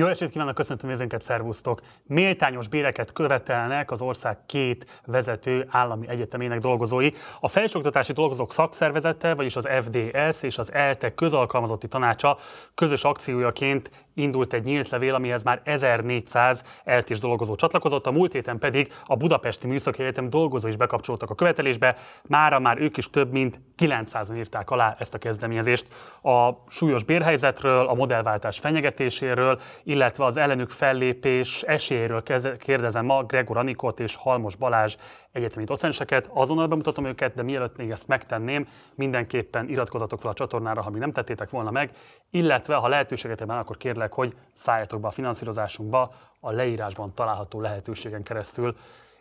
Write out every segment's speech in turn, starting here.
Jó estét kívánok, köszöntöm nézőnket, szervusztok! Méltányos béreket követelnek az ország két vezető állami egyetemének dolgozói. A Felsőoktatási Dolgozók Szakszervezete, vagyis az FDS és az ELTE közalkalmazotti tanácsa közös akciójaként indult egy nyílt levél, amihez már 1400 eltés dolgozó csatlakozott, a múlt héten pedig a Budapesti Műszaki Egyetem dolgozó is bekapcsoltak a követelésbe, mára már ők is több mint 900-an írták alá ezt a kezdeményezést. A súlyos bérhelyzetről, a modellváltás fenyegetéséről, illetve az ellenük fellépés esélyéről kérdezem ma Gregor Anikot és Halmos Balázs egyetemi docenseket. Azonnal bemutatom őket, de mielőtt még ezt megtenném, mindenképpen iratkozatok fel a csatornára, ha még nem tettétek volna meg, illetve ha lehetőséget ebben, akkor kérlek, hogy szálljatok be a finanszírozásunkba a leírásban található lehetőségen keresztül.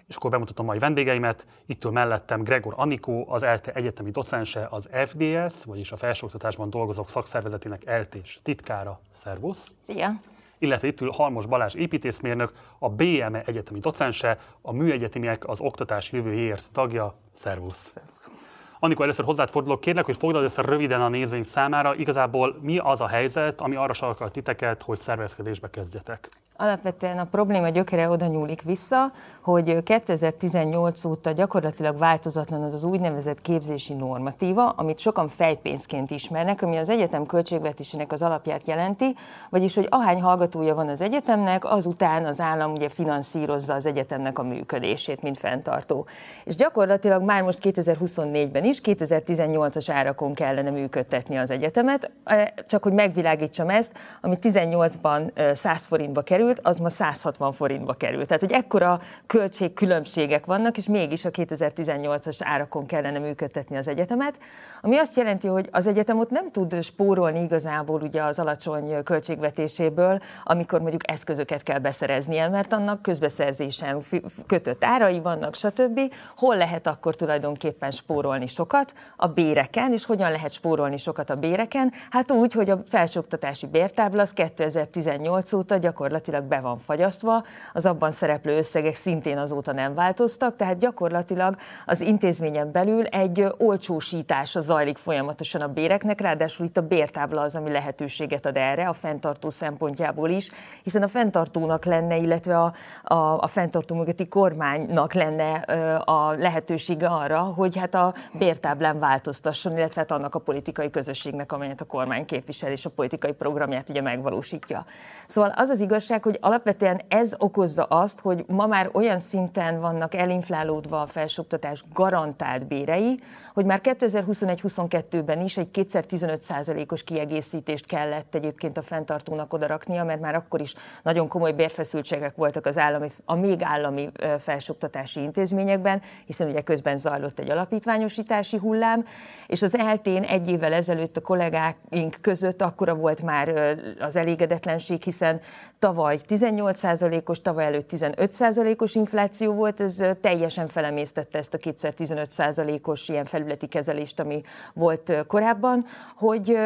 És akkor bemutatom mai vendégeimet. Itt mellettem Gregor Anikó, az ELTE egyetemi docense, az FDS, vagyis a felsőoktatásban dolgozók szakszervezetének eltés titkára. Szervusz! Szia! Illetve itt ül Halmos Balázs építészmérnök, a BME egyetemi docense, a műegyetemiek az oktatás jövőjéért tagja. Szervusz! Szervusz. Amikor először hozzád fordulok, kérlek, hogy foglald össze röviden a nézőink számára, igazából mi az a helyzet, ami arra sarkal titeket, hogy szervezkedésbe kezdjetek? Alapvetően a probléma gyökere oda nyúlik vissza, hogy 2018 óta gyakorlatilag változatlan az az úgynevezett képzési normatíva, amit sokan fejpénzként ismernek, ami az egyetem költségvetésének az alapját jelenti, vagyis hogy ahány hallgatója van az egyetemnek, azután az állam ugye finanszírozza az egyetemnek a működését, mint fenntartó. És gyakorlatilag már most 2024-ben is 2018-as árakon kellene működtetni az egyetemet, e, csak hogy megvilágítsam ezt, ami 18-ban 100 forintba került, az ma 160 forintba került. Tehát, hogy ekkora költségkülönbségek vannak, és mégis a 2018-as árakon kellene működtetni az egyetemet, ami azt jelenti, hogy az egyetem ott nem tud spórolni igazából ugye az alacsony költségvetéséből, amikor mondjuk eszközöket kell beszereznie, mert annak közbeszerzésen kötött árai vannak, stb. Hol lehet akkor tulajdonképpen spórolni sokat a béreken, és hogyan lehet spórolni sokat a béreken? Hát úgy, hogy a felsőoktatási bértábla az 2018 óta gyakorlatilag be van fagyasztva, az abban szereplő összegek szintén azóta nem változtak, tehát gyakorlatilag az intézményen belül egy olcsósítás zajlik folyamatosan a béreknek, ráadásul itt a bértábla az, ami lehetőséget ad erre a fenntartó szempontjából is, hiszen a fenntartónak lenne, illetve a, a, a fenntartó mögötti kormánynak lenne a lehetősége arra, hogy hát a bér bértáblán változtasson, illetve hát annak a politikai közösségnek, amelyet a kormány képvisel, és a politikai programját ugye megvalósítja. Szóval az az igazság, hogy alapvetően ez okozza azt, hogy ma már olyan szinten vannak elinflálódva a felsőoktatás garantált bérei, hogy már 2021-22-ben is egy kétszer 15 os kiegészítést kellett egyébként a fenntartónak odaraknia, mert már akkor is nagyon komoly bérfeszültségek voltak az állami, a még állami felsőoktatási intézményekben, hiszen ugye közben zajlott egy alapítványosítás, oktatási hullám, és az eltén egy évvel ezelőtt a kollégáink között akkora volt már az elégedetlenség, hiszen tavaly 18%-os, tavaly előtt 15%-os infláció volt, ez teljesen felemésztette ezt a kétszer 15%-os ilyen felületi kezelést, ami volt korábban, hogy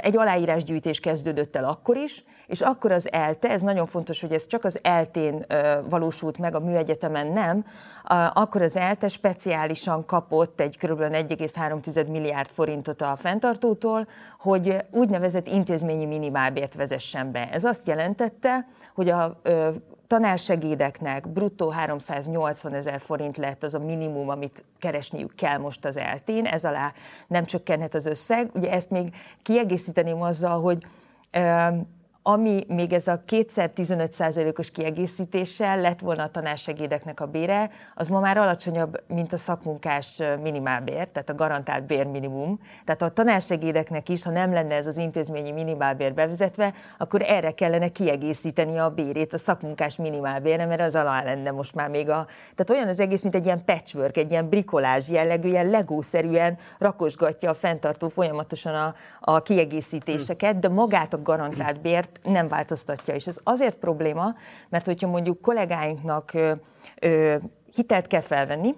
egy aláírásgyűjtés kezdődött el akkor is, és akkor az ELTE, ez nagyon fontos, hogy ez csak az eltén valósult meg, a műegyetemen nem, akkor az ELTE speciálisan kapott egy kb. 1,3 milliárd forintot a fenntartótól, hogy úgynevezett intézményi minimálbért vezessen be. Ez azt jelentette, hogy a tanársegédeknek bruttó 380 ezer forint lett az a minimum, amit keresniük kell most az eltén, ez alá nem csökkenhet az összeg. Ugye ezt még kiegészíteném azzal, hogy ami még ez a kétszer 15% os kiegészítéssel lett volna a tanársegédeknek a bére, az ma már alacsonyabb, mint a szakmunkás minimálbér, tehát a garantált bérminimum. Tehát a tanársegédeknek is, ha nem lenne ez az intézményi minimálbér bevezetve, akkor erre kellene kiegészíteni a bérét a szakmunkás minimálbérre, mert az alá lenne most már még a... Tehát olyan az egész, mint egy ilyen patchwork, egy ilyen brikolázs jellegű, ilyen legószerűen rakosgatja a fenntartó folyamatosan a, a kiegészítéseket, de magát a garantált bért nem változtatja. És ez azért probléma, mert hogyha mondjuk kollégáinknak ö, ö, hitelt kell felvenni,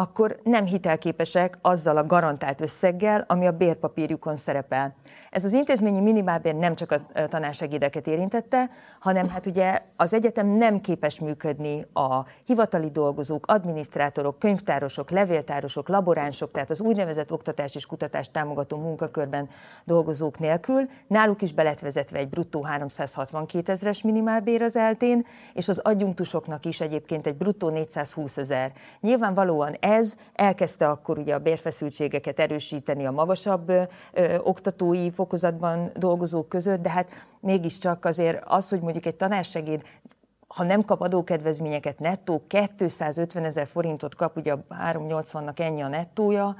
akkor nem hitelképesek azzal a garantált összeggel, ami a bérpapírjukon szerepel. Ez az intézményi minimálbér nem csak a tanársegédeket érintette, hanem hát ugye az egyetem nem képes működni a hivatali dolgozók, adminisztrátorok, könyvtárosok, levéltárosok, laboránsok, tehát az úgynevezett oktatás és kutatás támogató munkakörben dolgozók nélkül. Náluk is belet vezetve egy bruttó 362 ezeres minimálbér az eltén, és az adjunktusoknak is egyébként egy bruttó 420 ezer. Nyilvánvalóan ez elkezdte akkor ugye a bérfeszültségeket erősíteni a magasabb ö, oktatói fokozatban dolgozók között, de hát mégiscsak azért az, hogy mondjuk egy tanársegéd ha nem kap adókedvezményeket nettó, 250 ezer forintot kap, ugye a 380-nak ennyi a nettója,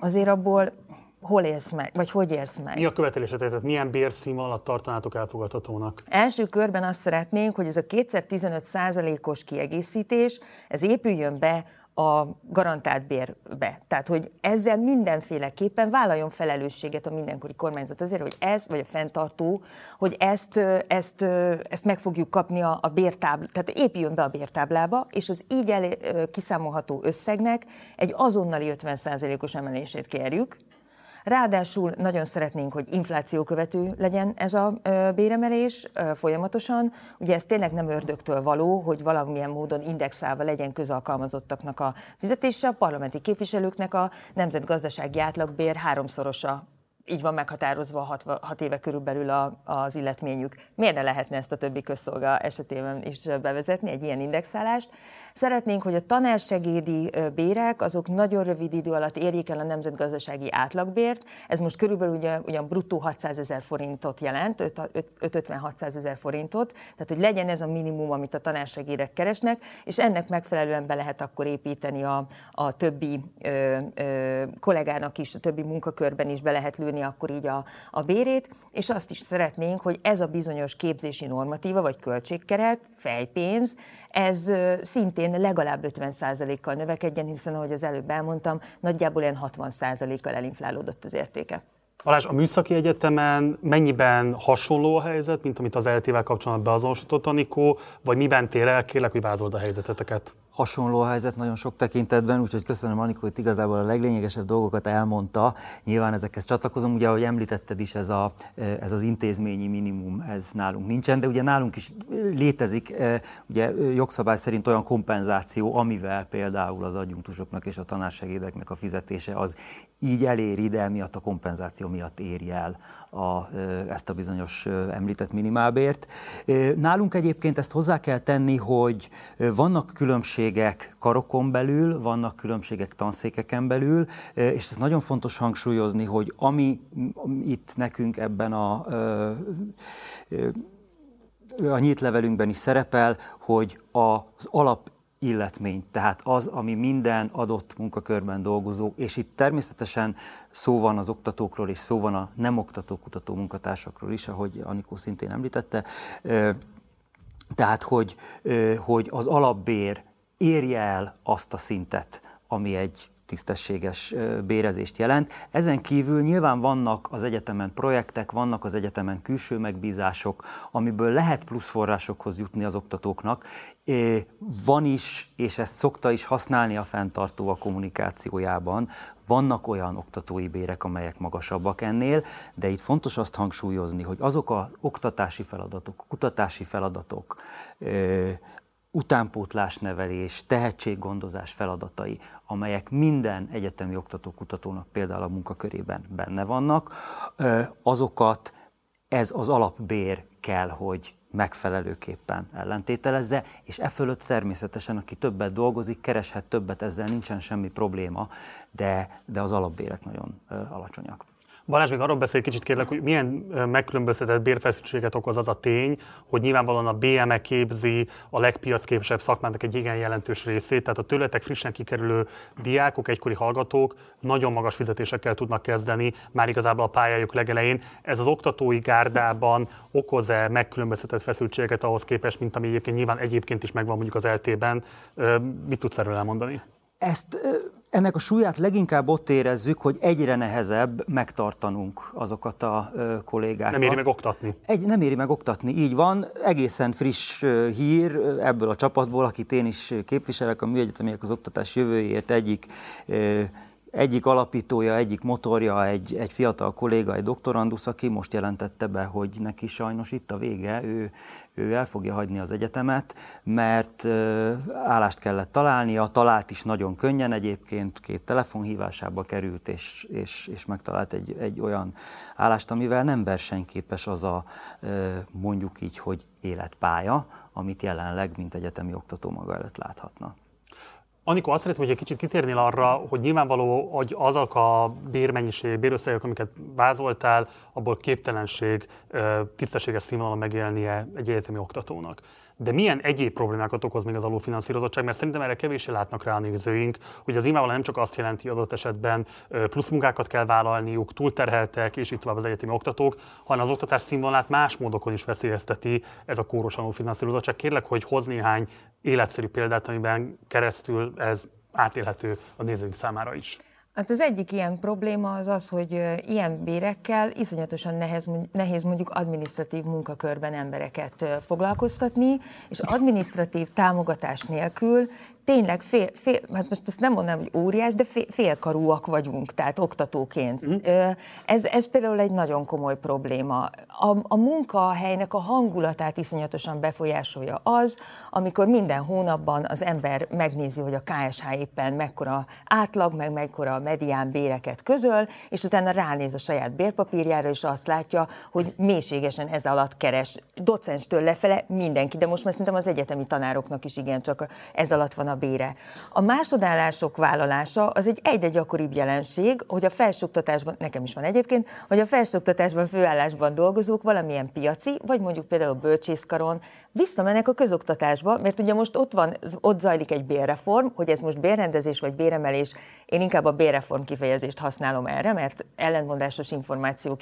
azért abból hol élsz meg, vagy hogy érsz meg? Mi a követelésed, tehát milyen bérszínvonalat tartanátok elfogadhatónak? Első körben azt szeretnénk, hogy ez a 215 százalékos kiegészítés, ez épüljön be a garantált bérbe. Tehát, hogy ezzel mindenféleképpen vállaljon felelősséget a mindenkori kormányzat azért, hogy ez, vagy a fenntartó, hogy ezt, ezt, ezt meg fogjuk kapni a, a bértábla, tehát épüljön be a bértáblába, és az így el, kiszámolható összegnek egy azonnali 50%-os emelését kérjük, Ráadásul nagyon szeretnénk, hogy infláció követő legyen ez a béremelés folyamatosan. Ugye ez tényleg nem ördögtől való, hogy valamilyen módon indexálva legyen közalkalmazottaknak a fizetése. A parlamenti képviselőknek a nemzetgazdasági átlagbér háromszorosa így van meghatározva hat, hat éve körülbelül a, az illetményük. Miért ne lehetne ezt a többi közszolga esetében is bevezetni, egy ilyen indexálást? Szeretnénk, hogy a tanársegédi bérek azok nagyon rövid idő alatt érjék el a nemzetgazdasági átlagbért. Ez most körülbelül ugye, ugyan bruttó 600 ezer forintot jelent, 550-600 ezer forintot, tehát hogy legyen ez a minimum, amit a tanársegédek keresnek, és ennek megfelelően be lehet akkor építeni a, a többi ö, ö, kollégának is, a többi munkakörben is be lehet lőni emelni akkor így a, a bérét, és azt is szeretnénk, hogy ez a bizonyos képzési normatíva, vagy költségkeret, fejpénz, ez szintén legalább 50%-kal növekedjen, hiszen ahogy az előbb elmondtam, nagyjából ilyen 60%-kal elinflálódott az értéke. Balázs, a műszaki egyetemen mennyiben hasonló a helyzet, mint amit az LT-vel kapcsolatban beazonosított a Nikó, vagy miben tér el? Kérlek, hogy vázold a helyzeteteket hasonló helyzet nagyon sok tekintetben, úgyhogy köszönöm Anikó, hogy igazából a leglényegesebb dolgokat elmondta. Nyilván ezekhez csatlakozom, ugye ahogy említetted is, ez, a, ez az intézményi minimum, ez nálunk nincsen, de ugye nálunk is létezik ugye jogszabály szerint olyan kompenzáció, amivel például az adjunktusoknak és a tanársegédeknek a fizetése az így eléri, de miatt a kompenzáció miatt éri el a, ezt a bizonyos említett minimálbért. Nálunk egyébként ezt hozzá kell tenni, hogy vannak különbségek karokon belül, vannak különbségek tanszékeken belül, és ez nagyon fontos hangsúlyozni, hogy ami itt nekünk ebben a a nyílt levelünkben is szerepel, hogy az alap illetmény, tehát az, ami minden adott munkakörben dolgozó, és itt természetesen szó van az oktatókról, és szó van a nem oktató kutató munkatársakról is, ahogy Anikó szintén említette, tehát hogy, hogy az alapbér érje el azt a szintet, ami egy tisztességes bérezést jelent. Ezen kívül nyilván vannak az egyetemen projektek, vannak az egyetemen külső megbízások, amiből lehet plusz forrásokhoz jutni az oktatóknak. Van is, és ezt szokta is használni a fenntartó a kommunikációjában, vannak olyan oktatói bérek, amelyek magasabbak ennél, de itt fontos azt hangsúlyozni, hogy azok az oktatási feladatok, kutatási feladatok, utánpótlásnevelés, tehetséggondozás feladatai, amelyek minden egyetemi oktató-kutatónak például a munkakörében benne vannak, azokat ez az alapbér kell, hogy megfelelőképpen ellentételezze, és e fölött természetesen, aki többet dolgozik, kereshet többet, ezzel nincsen semmi probléma, de, de az alapbérek nagyon alacsonyak. Balázs, még arról beszél kicsit kérlek, hogy milyen megkülönböztetett bérfeszültséget okoz az a tény, hogy nyilvánvalóan a BME képzi a legpiacképesebb szakmának egy igen jelentős részét, tehát a tőletek frissen kikerülő diákok, egykori hallgatók nagyon magas fizetésekkel tudnak kezdeni, már igazából a pályájuk legelején. Ez az oktatói gárdában okoz-e megkülönböztetett feszültségeket ahhoz képest, mint ami egyébként nyilván egyébként is megvan mondjuk az LT-ben? Mit tudsz erről elmondani? Ezt, ennek a súlyát leginkább ott érezzük, hogy egyre nehezebb megtartanunk azokat a kollégákat. Nem éri meg oktatni. Egy, nem éri meg oktatni, így van. Egészen friss hír ebből a csapatból, akit én is képviselek, a műegyetemiek az oktatás jövőjét egyik egyik alapítója, egyik motorja, egy, egy fiatal kolléga, egy doktorandusz, aki most jelentette be, hogy neki sajnos itt a vége, ő, ő el fogja hagyni az egyetemet, mert állást kellett találnia, talált is nagyon könnyen egyébként, két telefonhívásába került, és, és, és megtalált egy, egy olyan állást, amivel nem versenyképes az a mondjuk így, hogy életpálya, amit jelenleg, mint egyetemi oktató maga előtt láthatna. Anikó, azt szeretném, hogy egy kicsit kitérnél arra, hogy nyilvánvaló, hogy azok a bérmennyiség, bérösszegek, amiket vázoltál, abból képtelenség tisztességes színvonalon megélnie egy egyetemi oktatónak. De milyen egyéb problémákat okoz még az alulfinanszírozottság? Mert szerintem erre kevéssé látnak rá a nézőink, hogy az imával nem csak azt jelenti adott esetben plusz munkákat kell vállalniuk, túlterheltek, és itt tovább az egyetemi oktatók, hanem az oktatás színvonalát más módokon is veszélyezteti ez a kóros alulfinanszírozottság. Kérlek, hogy hoz néhány életszerű példát, amiben keresztül ez átélhető a nézőink számára is. Hát az egyik ilyen probléma az az, hogy ilyen bérekkel iszonyatosan nehéz, nehéz mondjuk administratív munkakörben embereket foglalkoztatni, és administratív támogatás nélkül tényleg fél, fél, hát most ezt nem mondanám, hogy óriás, de fél, félkarúak vagyunk, tehát oktatóként. Mm. Ez, ez például egy nagyon komoly probléma. A, a munkahelynek a hangulatát iszonyatosan befolyásolja az, amikor minden hónapban az ember megnézi, hogy a KSH éppen mekkora átlag, meg mekkora medián béreket közöl, és utána ránéz a saját bérpapírjára, és azt látja, hogy mélységesen ez alatt keres. Docenstől lefele mindenki, de most már szerintem az egyetemi tanároknak is igen, csak ez alatt van a bére. A másodállások vállalása az egy egyre gyakoribb jelenség, hogy a felsőoktatásban, nekem is van egyébként, hogy a felsőoktatásban főállásban dolgozók valamilyen piaci, vagy mondjuk például bölcsészkaron visszamennek a közoktatásba, mert ugye most ott van, ott zajlik egy bérreform, hogy ez most bérrendezés vagy béremelés, én inkább a bérreform kifejezést használom erre, mert ellentmondásos információk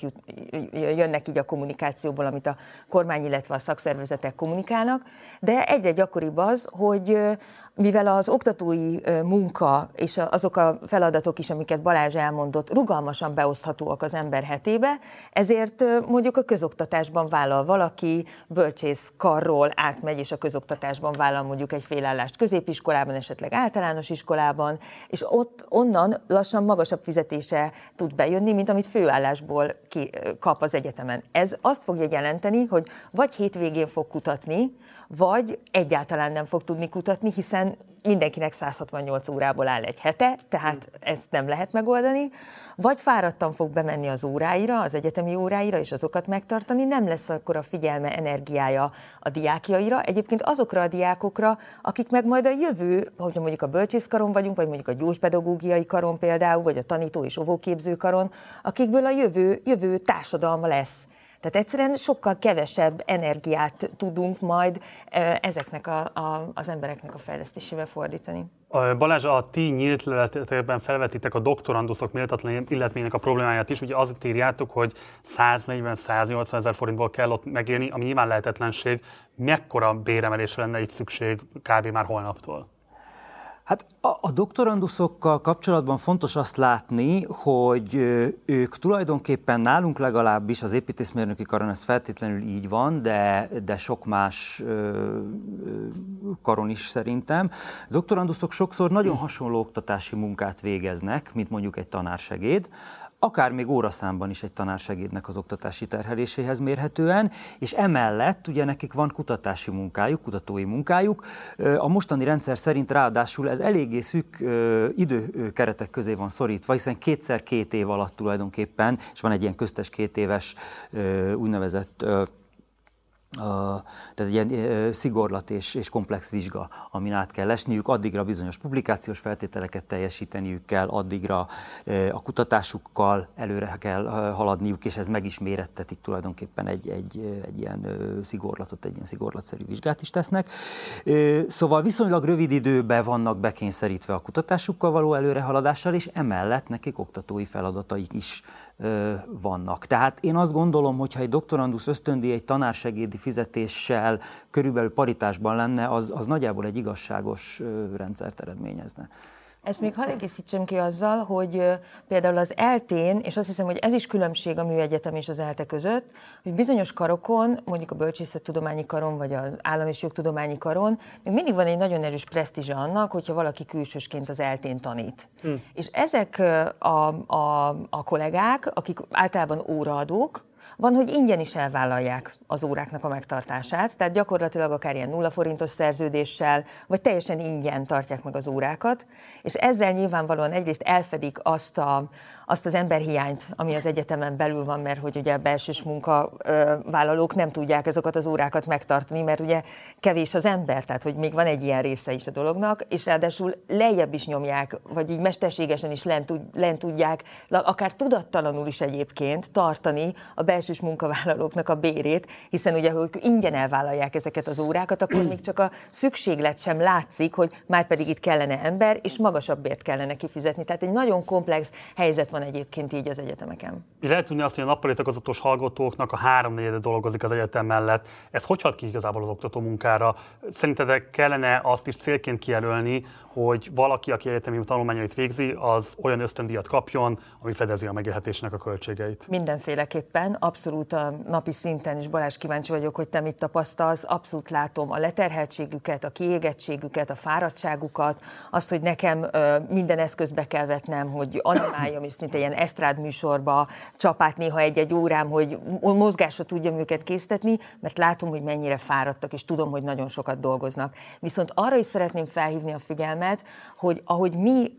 jönnek így a kommunikációból, amit a kormány, illetve a szakszervezetek kommunikálnak, de egyre gyakoribb az, hogy mivel az oktatói munka és azok a feladatok is, amiket Balázs elmondott, rugalmasan beoszthatóak az ember hetébe, ezért mondjuk a közoktatásban vállal valaki, bölcsész karról átmegy, és a közoktatásban vállal mondjuk egy félállást középiskolában, esetleg általános iskolában, és ott onnan lassan magasabb fizetése tud bejönni, mint amit főállásból ki, kap az egyetemen. Ez azt fogja jelenteni, hogy vagy hétvégén fog kutatni, vagy egyáltalán nem fog tudni kutatni, hiszen mindenkinek 168 órából áll egy hete, tehát ezt nem lehet megoldani, vagy fáradtan fog bemenni az óráira, az egyetemi óráira, és azokat megtartani, nem lesz akkor a figyelme, energiája a diákjaira, egyébként azokra a diákokra, akik meg majd a jövő, hogy mondjuk a bölcsészkaron vagyunk, vagy mondjuk a gyógypedagógiai karon például, vagy a tanító és óvóképző karon, akikből a jövő, jövő társadalma lesz. Tehát egyszerűen sokkal kevesebb energiát tudunk majd ezeknek a, a, az embereknek a fejlesztésével fordítani. Balázs, a ti nyílt leletekben felvetitek a doktoranduszok méltatlan illetménynek a problémáját is. Ugye azt írjátok, hogy 140-180 ezer forintból kell ott megélni, ami nyilván lehetetlenség. Mekkora béremelésre lenne itt szükség kb. már holnaptól? Hát a, a doktoranduszokkal kapcsolatban fontos azt látni, hogy ők tulajdonképpen nálunk legalábbis az építészmérnöki karon ez feltétlenül így van, de, de sok más karon is szerintem. Doktoranduszok sokszor nagyon hasonló oktatási munkát végeznek, mint mondjuk egy tanársegéd, akár még óraszámban is egy tanársegédnek az oktatási terheléséhez mérhetően, és emellett ugye nekik van kutatási munkájuk, kutatói munkájuk. A mostani rendszer szerint ráadásul ez eléggé szűk időkeretek közé van szorítva, hiszen kétszer két év alatt tulajdonképpen, és van egy ilyen köztes két éves úgynevezett tehát ilyen szigorlat és, és komplex vizsga, amin át kell esniük, addigra bizonyos publikációs feltételeket teljesíteniük kell, addigra a kutatásukkal előre kell haladniuk, és ez meg is mérettetik tulajdonképpen egy, egy, egy ilyen szigorlatot, egy ilyen szigorlatszerű vizsgát is tesznek. Szóval viszonylag rövid időben vannak bekényszerítve a kutatásukkal való előrehaladással, és emellett nekik oktatói feladataik is vannak. Tehát én azt gondolom, hogy ha egy doktorandusz ösztöndi egy tanársegédi fizetéssel körülbelül paritásban lenne, az, az nagyjából egy igazságos rendszert eredményezne. Ezt még hadd egészítsem ki azzal, hogy például az eltén, és azt hiszem, hogy ez is különbség a műegyetem és az ELTE között, hogy bizonyos karokon, mondjuk a bölcsészettudományi karon, vagy az állam és jogtudományi karon, még mindig van egy nagyon erős presztízse annak, hogyha valaki külsősként az eltén tanít. Hmm. És ezek a, a, a kollégák, akik általában óraadók, van, hogy ingyen is elvállalják az óráknak a megtartását, tehát gyakorlatilag akár ilyen nulla forintos szerződéssel, vagy teljesen ingyen tartják meg az órákat, és ezzel nyilvánvalóan egyrészt elfedik azt a, azt az emberhiányt, ami az egyetemen belül van, mert hogy ugye a belsős munkavállalók nem tudják ezeket az órákat megtartani, mert ugye kevés az ember, tehát hogy még van egy ilyen része is a dolognak, és ráadásul lejjebb is nyomják, vagy így mesterségesen is lent, lent tudják, akár tudattalanul is egyébként tartani a belsős munkavállalóknak a bérét, hiszen ugye, hogy ingyen elvállalják ezeket az órákat, akkor még csak a szükséglet sem látszik, hogy már pedig itt kellene ember, és magasabb bért kellene kifizetni. Tehát egy nagyon komplex helyzet van egyébként így az egyetemeken. Lehet tudni azt, hogy a nappali tagozatos hallgatóknak a háromnegyede dolgozik az egyetem mellett. Ez hogy hat ki igazából az oktató munkára? Szerinted kellene azt is célként kijelölni, hogy valaki, aki egyetemi tanulmányait végzi, az olyan ösztöndíjat kapjon, ami fedezi a megélhetésnek a költségeit. Mindenféleképpen, abszolút a napi szinten is Balázs kíváncsi vagyok, hogy te mit tapasztalsz, abszolút látom a leterheltségüket, a kiégettségüket, a fáradtságukat, azt, hogy nekem ö, minden eszközbe kell vetnem, hogy animáljam, és mint ilyen esztrád műsorba csapát néha egy-egy órám, hogy mozgásra tudjam őket késztetni, mert látom, hogy mennyire fáradtak, és tudom, hogy nagyon sokat dolgoznak. Viszont arra is szeretném felhívni a figyelmet, figyelmet, hogy ahogy mi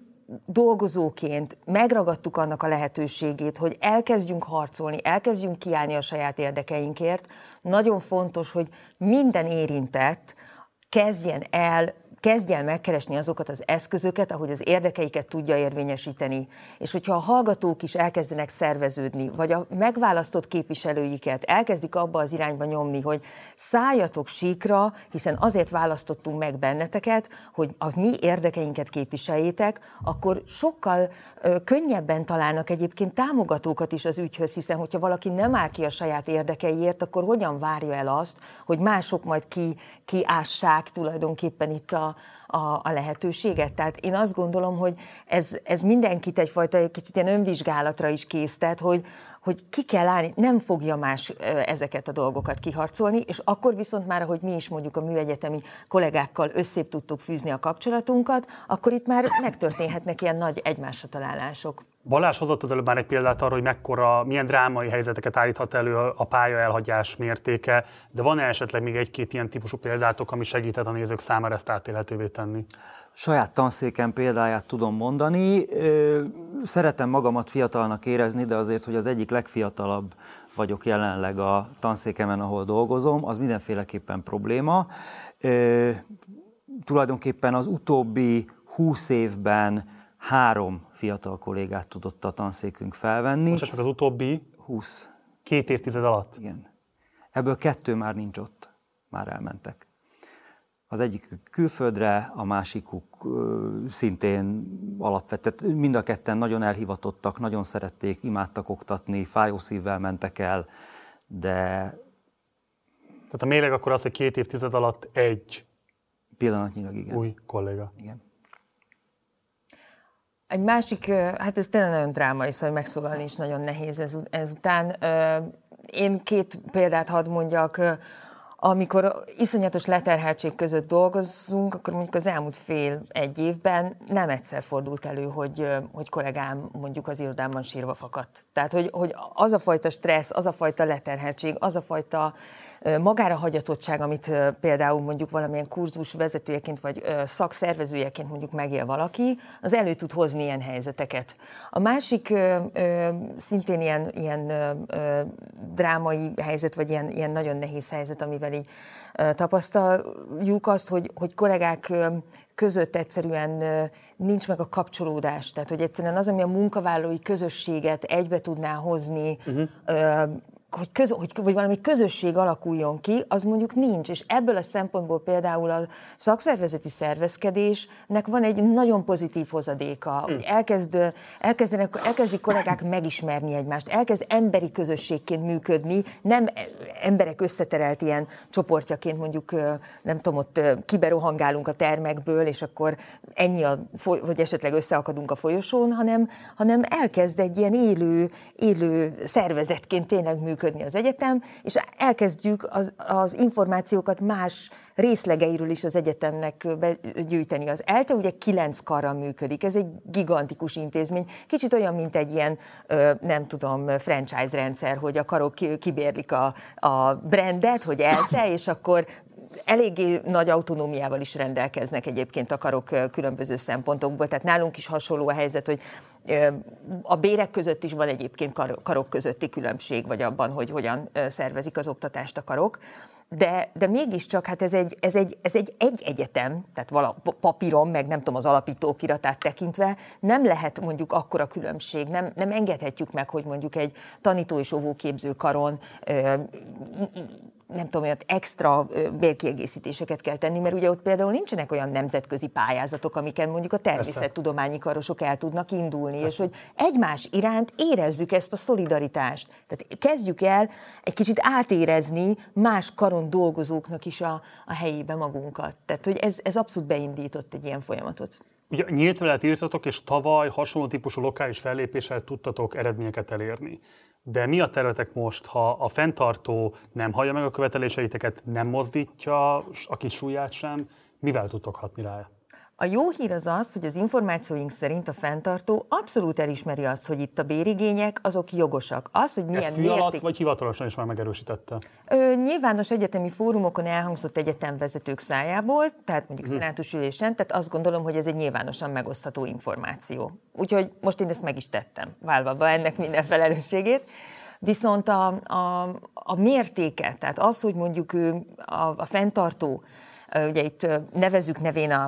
dolgozóként megragadtuk annak a lehetőségét, hogy elkezdjünk harcolni, elkezdjünk kiállni a saját érdekeinkért, nagyon fontos, hogy minden érintett kezdjen el kezdj el megkeresni azokat az eszközöket, ahogy az érdekeiket tudja érvényesíteni. És hogyha a hallgatók is elkezdenek szerveződni, vagy a megválasztott képviselőiket elkezdik abba az irányba nyomni, hogy szálljatok síkra, hiszen azért választottunk meg benneteket, hogy a mi érdekeinket képviseljétek, akkor sokkal ö, könnyebben találnak egyébként támogatókat is az ügyhöz, hiszen hogyha valaki nem áll ki a saját érdekeiért, akkor hogyan várja el azt, hogy mások majd ki, kiássák tulajdonképpen itt a, a, a lehetőséget. Tehát én azt gondolom, hogy ez, ez mindenkit egyfajta egy kicsit ilyen önvizsgálatra is késztet, hogy, hogy ki kell állni, nem fogja más ezeket a dolgokat kiharcolni, és akkor viszont már, ahogy mi is mondjuk a műegyetemi kollégákkal összép tudtuk fűzni a kapcsolatunkat, akkor itt már megtörténhetnek ilyen nagy egymásra találások. Balázs hozott az előbb már egy példát arra, hogy mekkora, milyen drámai helyzeteket állíthat elő a pálya elhagyás mértéke, de van-e esetleg még egy-két ilyen típusú példátok, ami segíthet a nézők számára ezt átélhetővé tenni? Saját tanszéken példáját tudom mondani. Szeretem magamat fiatalnak érezni, de azért, hogy az egyik legfiatalabb vagyok jelenleg a tanszékemen, ahol dolgozom, az mindenféleképpen probléma. Tulajdonképpen az utóbbi húsz évben három fiatal kollégát tudott a tanszékünk felvenni. Most meg az utóbbi 20. Két évtized alatt? Igen. Ebből kettő már nincs ott, már elmentek. Az egyik külföldre, a másikuk szintén alapvetett. Mind a ketten nagyon elhivatottak, nagyon szerették, imádtak oktatni, fájó szívvel mentek el, de... Tehát a méreg akkor az, hogy két évtized alatt egy Pillanatnyilag igen. Új kolléga. Igen. Egy másik, hát ez tényleg nagyon drámai, szóval megszólalni is nagyon nehéz ez, ezután. Én két példát hadd mondjak. Amikor iszonyatos leterheltség között dolgozunk, akkor mondjuk az elmúlt fél egy évben nem egyszer fordult elő, hogy, hogy kollégám mondjuk az irodámban sírva fakadt. Tehát, hogy, hogy az a fajta stressz, az a fajta leterheltség, az a fajta magára hagyatottság, amit például mondjuk valamilyen kurzus vezetőjeként vagy szakszervezőjeként mondjuk megél valaki, az elő tud hozni ilyen helyzeteket. A másik szintén ilyen, ilyen drámai helyzet, vagy ilyen, ilyen nagyon nehéz helyzet, amivel így tapasztaljuk azt, hogy, hogy kollégák között egyszerűen nincs meg a kapcsolódás. Tehát, hogy egyszerűen az, ami a munkavállalói közösséget egybe tudná hozni, uh-huh hogy, köz, hogy, hogy valami közösség alakuljon ki, az mondjuk nincs. És ebből a szempontból például a szakszervezeti szervezkedésnek van egy nagyon pozitív hozadéka. Hmm. Elkezd, elkezdenek, elkezdik kollégák megismerni egymást, elkezd emberi közösségként működni, nem emberek összeterelt ilyen csoportjaként mondjuk, nem tudom, ott kiberohangálunk a termekből, és akkor ennyi, a, vagy esetleg összeakadunk a folyosón, hanem, hanem elkezd egy ilyen élő, élő szervezetként tényleg működni az egyetem, és elkezdjük az, az információkat más részlegeiről is az egyetemnek gyűjteni. Az ELTE ugye kilenc karra működik, ez egy gigantikus intézmény, kicsit olyan, mint egy ilyen, nem tudom, franchise rendszer, hogy a karok kibérlik a, a brandet, hogy ELTE, és akkor eléggé nagy autonómiával is rendelkeznek egyébként a karok különböző szempontokból. Tehát nálunk is hasonló a helyzet, hogy a bérek között is van egyébként karok közötti különbség, vagy abban, hogy hogyan szervezik az oktatást a karok. De, de mégiscsak hát ez egy, ez, egy, ez egy, egy egyetem, tehát vala, papíron, meg nem tudom, az alapítókiratát tekintve nem lehet mondjuk akkora különbség, nem, nem engedhetjük meg, hogy mondjuk egy tanító és óvóképző karon nem tudom, olyan extra bérkiegészítéseket kell tenni, mert ugye ott például nincsenek olyan nemzetközi pályázatok, amiken mondjuk a természettudományi karosok el tudnak indulni, Persze. és hogy egymás iránt érezzük ezt a szolidaritást. Tehát kezdjük el egy kicsit átérezni más karon dolgozóknak is a, a helyébe magunkat. Tehát, hogy ez, ez abszolút beindított egy ilyen folyamatot. Ugye nyílt velet írtatok, és tavaly hasonló típusú lokális fellépéssel tudtatok eredményeket elérni. De mi a területek most, ha a fenntartó nem hallja meg a követeléseiteket, nem mozdítja a kis súlyát sem, mivel tudtok hatni rá? A jó hír az az, hogy az információink szerint a fenntartó abszolút elismeri azt, hogy itt a bérigények azok jogosak. Az, hogy milyen Ezt fű mérték... alatt, vagy hivatalosan is már megerősítette? Ö, nyilvános egyetemi fórumokon elhangzott egyetemvezetők szájából, tehát mondjuk hmm. szenátus ülésen, tehát azt gondolom, hogy ez egy nyilvánosan megosztható információ. Úgyhogy most én ezt meg is tettem, válva be ennek minden felelősségét. Viszont a, a, a mértéke, tehát az, hogy mondjuk ő, a, a fenntartó Ugye itt nevezük nevén a,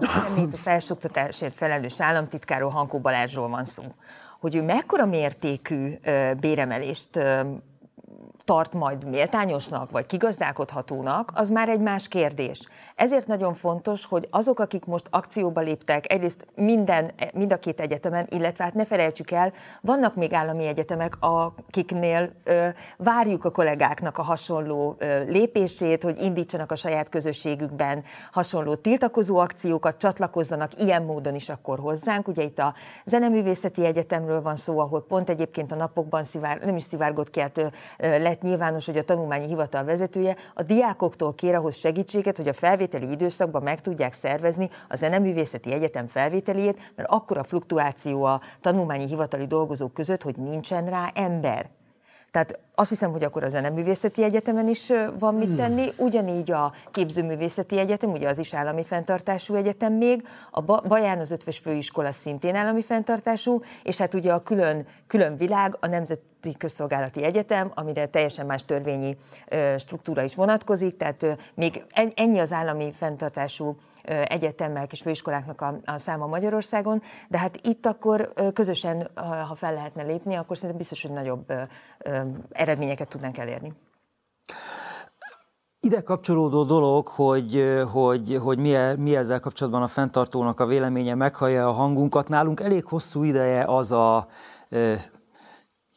a felsőoktatásért felelős államtitkáról Hankó Balázsról van szó. Hogy ő mekkora mértékű béremelést tart majd méltányosnak, vagy kigazdálkodhatónak, az már egy más kérdés. Ezért nagyon fontos, hogy azok, akik most akcióba léptek, egyrészt minden, mind a két egyetemen, illetve hát ne felejtsük el, vannak még állami egyetemek, akiknél ö, várjuk a kollégáknak a hasonló ö, lépését, hogy indítsanak a saját közösségükben hasonló tiltakozó akciókat, csatlakozzanak ilyen módon is akkor hozzánk. Ugye itt a Zeneművészeti Egyetemről van szó, ahol pont egyébként a napokban szivár, nem is szivárgott ki, hát, lett lett nyilvános, hogy a tanulmányi hivatal vezetője a diákoktól kér ahhoz segítséget, hogy a felvételi időszakban meg tudják szervezni a Zeneművészeti Egyetem felvételiét, mert akkora fluktuáció a tanulmányi hivatali dolgozók között, hogy nincsen rá ember. Tehát azt hiszem, hogy akkor a Zeneművészeti Egyetemen is van mit hmm. tenni, ugyanígy a Képzőművészeti Egyetem, ugye az is állami fenntartású egyetem még, a Baján az Ötvös Főiskola szintén állami fenntartású, és hát ugye a külön, külön világ, a Nemzeti Közszolgálati Egyetem, amire teljesen más törvényi struktúra is vonatkozik, tehát még ennyi az állami fenntartású egyetemek és főiskoláknak a, a száma Magyarországon, de hát itt akkor közösen, ha fel lehetne lépni, akkor szerintem biztos, hogy nagyobb eredményeket tudnánk elérni. Ide kapcsolódó dolog, hogy, hogy, hogy mi, e, mi ezzel kapcsolatban a fenntartónak a véleménye meghallja a hangunkat. Nálunk elég hosszú ideje az a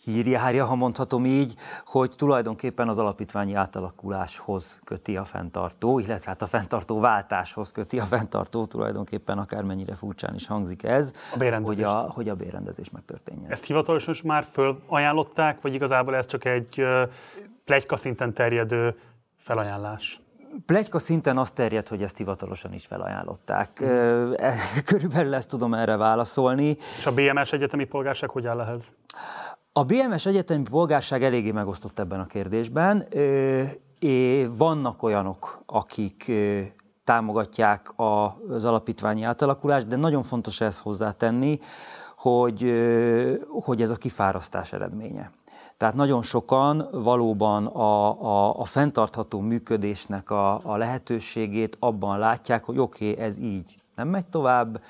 hírjárja, ha mondhatom így, hogy tulajdonképpen az alapítványi átalakuláshoz köti a fenntartó, illetve hát a fenntartó váltáshoz köti a fenntartó, tulajdonképpen akármennyire furcsán is hangzik ez, a hogy, a, hogy a bérrendezés megtörténjen. Ezt hivatalosan is már fölajánlották, vagy igazából ez csak egy plegyka szinten terjedő felajánlás? Plegyka szinten azt terjed, hogy ezt hivatalosan is felajánlották. Mm. Körülbelül ezt tudom erre válaszolni. És a BMS egyetemi polgárság hogy áll ehhez? A BMS egyetemi polgárság eléggé megosztott ebben a kérdésben. Vannak olyanok, akik támogatják az alapítványi átalakulást, de nagyon fontos ezt hozzátenni, hogy, hogy ez a kifárasztás eredménye. Tehát nagyon sokan valóban a, a, a fenntartható működésnek a, a lehetőségét abban látják, hogy oké, okay, ez így nem megy tovább,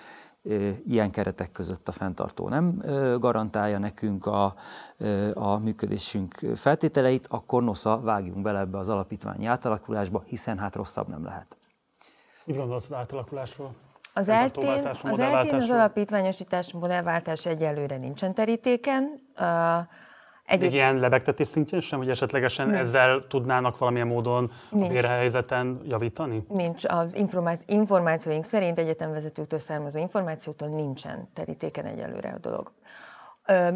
ilyen keretek között a fenntartó nem garantálja nekünk a, a működésünk feltételeit, akkor nosza vágjunk bele ebbe az alapítványi átalakulásba, hiszen hát rosszabb nem lehet. Mit gondolsz az átalakulásról? Az eltén, az eltén az alapítványosítás modellváltás egyelőre nincsen terítéken. Egy, egy ilyen lebegtetés szintjén sem, hogy esetlegesen Nincs. ezzel tudnának valamilyen módon Nincs. a bérhelyzeten javítani? Nincs. Az információink szerint egyetemvezetőtől származó információtól nincsen terítéken egyelőre a dolog.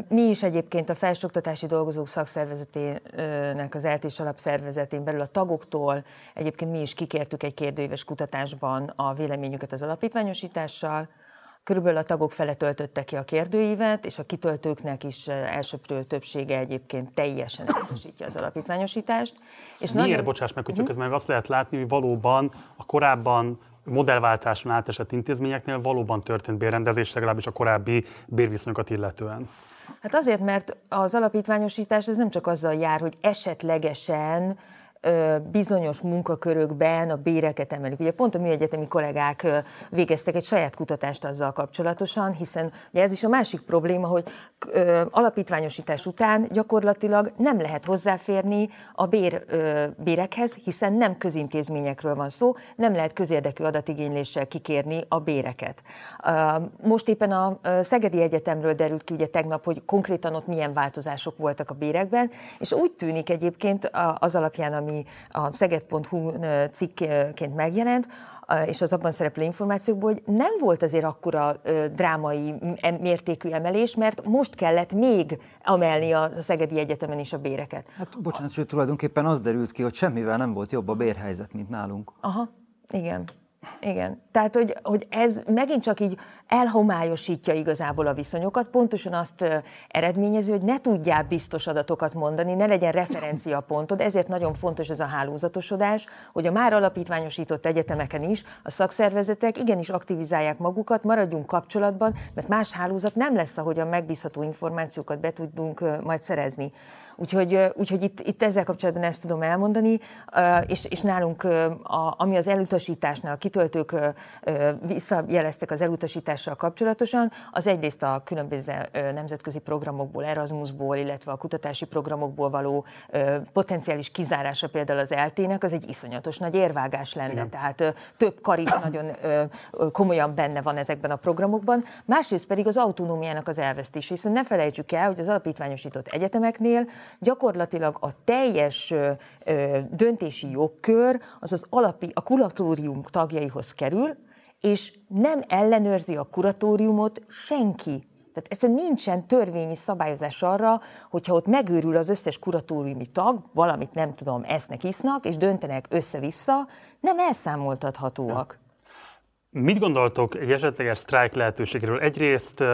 Mi is egyébként a Felsőoktatási Dolgozók Szakszervezetének az eltés alapszervezetén belül a tagoktól egyébként mi is kikértük egy kérdőéves kutatásban a véleményüket az alapítványosítással, Körülbelül a tagok fele töltötte ki a kérdőívet, és a kitöltőknek is elsőprő többsége egyébként teljesen elutasítja az alapítványosítást. És Miért, nagyon... bocsáss meg, hogyha uh-huh. meg azt lehet látni, hogy valóban a korábban modellváltáson átesett intézményeknél valóban történt bérrendezés, legalábbis a korábbi bérviszonyokat illetően. Hát azért, mert az alapítványosítás ez nem csak azzal jár, hogy esetlegesen bizonyos munkakörökben a béreket emelik. Ugye pont a műegyetemi kollégák végeztek egy saját kutatást azzal kapcsolatosan, hiszen ugye ez is a másik probléma, hogy alapítványosítás után gyakorlatilag nem lehet hozzáférni a bér, bérekhez, hiszen nem közintézményekről van szó, nem lehet közérdekű adatigényléssel kikérni a béreket. Most éppen a Szegedi Egyetemről derült ki ugye tegnap, hogy konkrétan ott milyen változások voltak a bérekben, és úgy tűnik egyébként az alapján, ami a szeged.hu cikkként megjelent, és az abban szereplő információkból, hogy nem volt azért akkora drámai mértékű emelés, mert most kellett még emelni a Szegedi Egyetemen is a béreket. Hát bocsánat, sőt tulajdonképpen az derült ki, hogy semmivel nem volt jobb a bérhelyzet, mint nálunk. Aha, igen. Igen. Tehát, hogy, hogy ez megint csak így elhomályosítja igazából a viszonyokat, pontosan azt eredményezi, hogy ne tudjál biztos adatokat mondani, ne legyen referenciapontod, ezért nagyon fontos ez a hálózatosodás, hogy a már alapítványosított egyetemeken is a szakszervezetek igenis aktivizálják magukat, maradjunk kapcsolatban, mert más hálózat nem lesz, ahogyan megbízható információkat be tudunk majd szerezni. Úgyhogy, úgyhogy itt, itt ezzel kapcsolatban ezt tudom elmondani, és, és nálunk, a, ami az elutasításnál, a kitöltők visszajeleztek az elutasítással kapcsolatosan, az egyrészt a különböző nemzetközi programokból, Erasmusból, illetve a kutatási programokból való potenciális kizárása például az eltének, az egy iszonyatos nagy érvágás lenne. Igen. Tehát több kar is nagyon komolyan benne van ezekben a programokban. Másrészt pedig az autonómiának az elvesztése, hiszen ne felejtsük el, hogy az alapítványosított egyetemeknél gyakorlatilag a teljes döntési jogkör az az alapi, a kuratórium tagjaihoz kerül, és nem ellenőrzi a kuratóriumot senki. Tehát ezen nincsen törvényi szabályozás arra, hogyha ott megőrül az összes kuratóriumi tag, valamit nem tudom, esznek, isznak, és döntenek össze-vissza, nem elszámoltathatóak. Mit gondoltok egy esetleges sztrájk lehetőségről? Egyrészt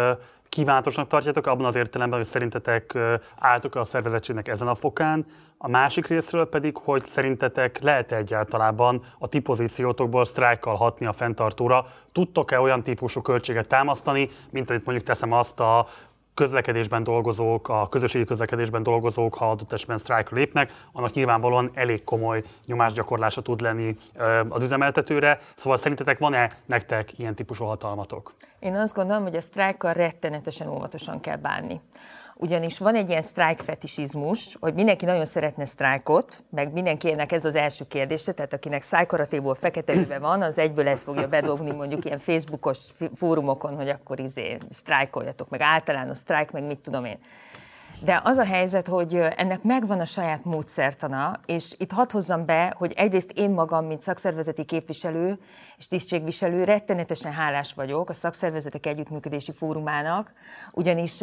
kívánatosnak tartjátok abban az értelemben, hogy szerintetek álltok a szervezettségnek ezen a fokán, a másik részről pedig, hogy szerintetek lehet -e egyáltalában a ti pozíciótokból sztrájkkal hatni a fenntartóra? Tudtok-e olyan típusú költséget támasztani, mint amit mondjuk teszem azt a közlekedésben dolgozók, a közösségi közlekedésben dolgozók, ha adott esetben sztrájkra lépnek, annak nyilvánvalóan elég komoly nyomásgyakorlása tud lenni az üzemeltetőre. Szóval szerintetek van-e nektek ilyen típusú hatalmatok? Én azt gondolom, hogy a sztrájkkal rettenetesen óvatosan kell bánni ugyanis van egy ilyen sztrájkfetisizmus, hogy mindenki nagyon szeretne sztrájkot, meg mindenkinek ez az első kérdése, tehát akinek szájkaratéból fekete van, az egyből ezt fogja bedobni mondjuk ilyen Facebookos fórumokon, hogy akkor izé sztrájkoljatok, meg általános sztrájk, meg mit tudom én. De az a helyzet, hogy ennek megvan a saját módszertana, és itt hadd hozzam be, hogy egyrészt én magam, mint szakszervezeti képviselő és tisztségviselő, rettenetesen hálás vagyok a Szakszervezetek Együttműködési Fórumának, ugyanis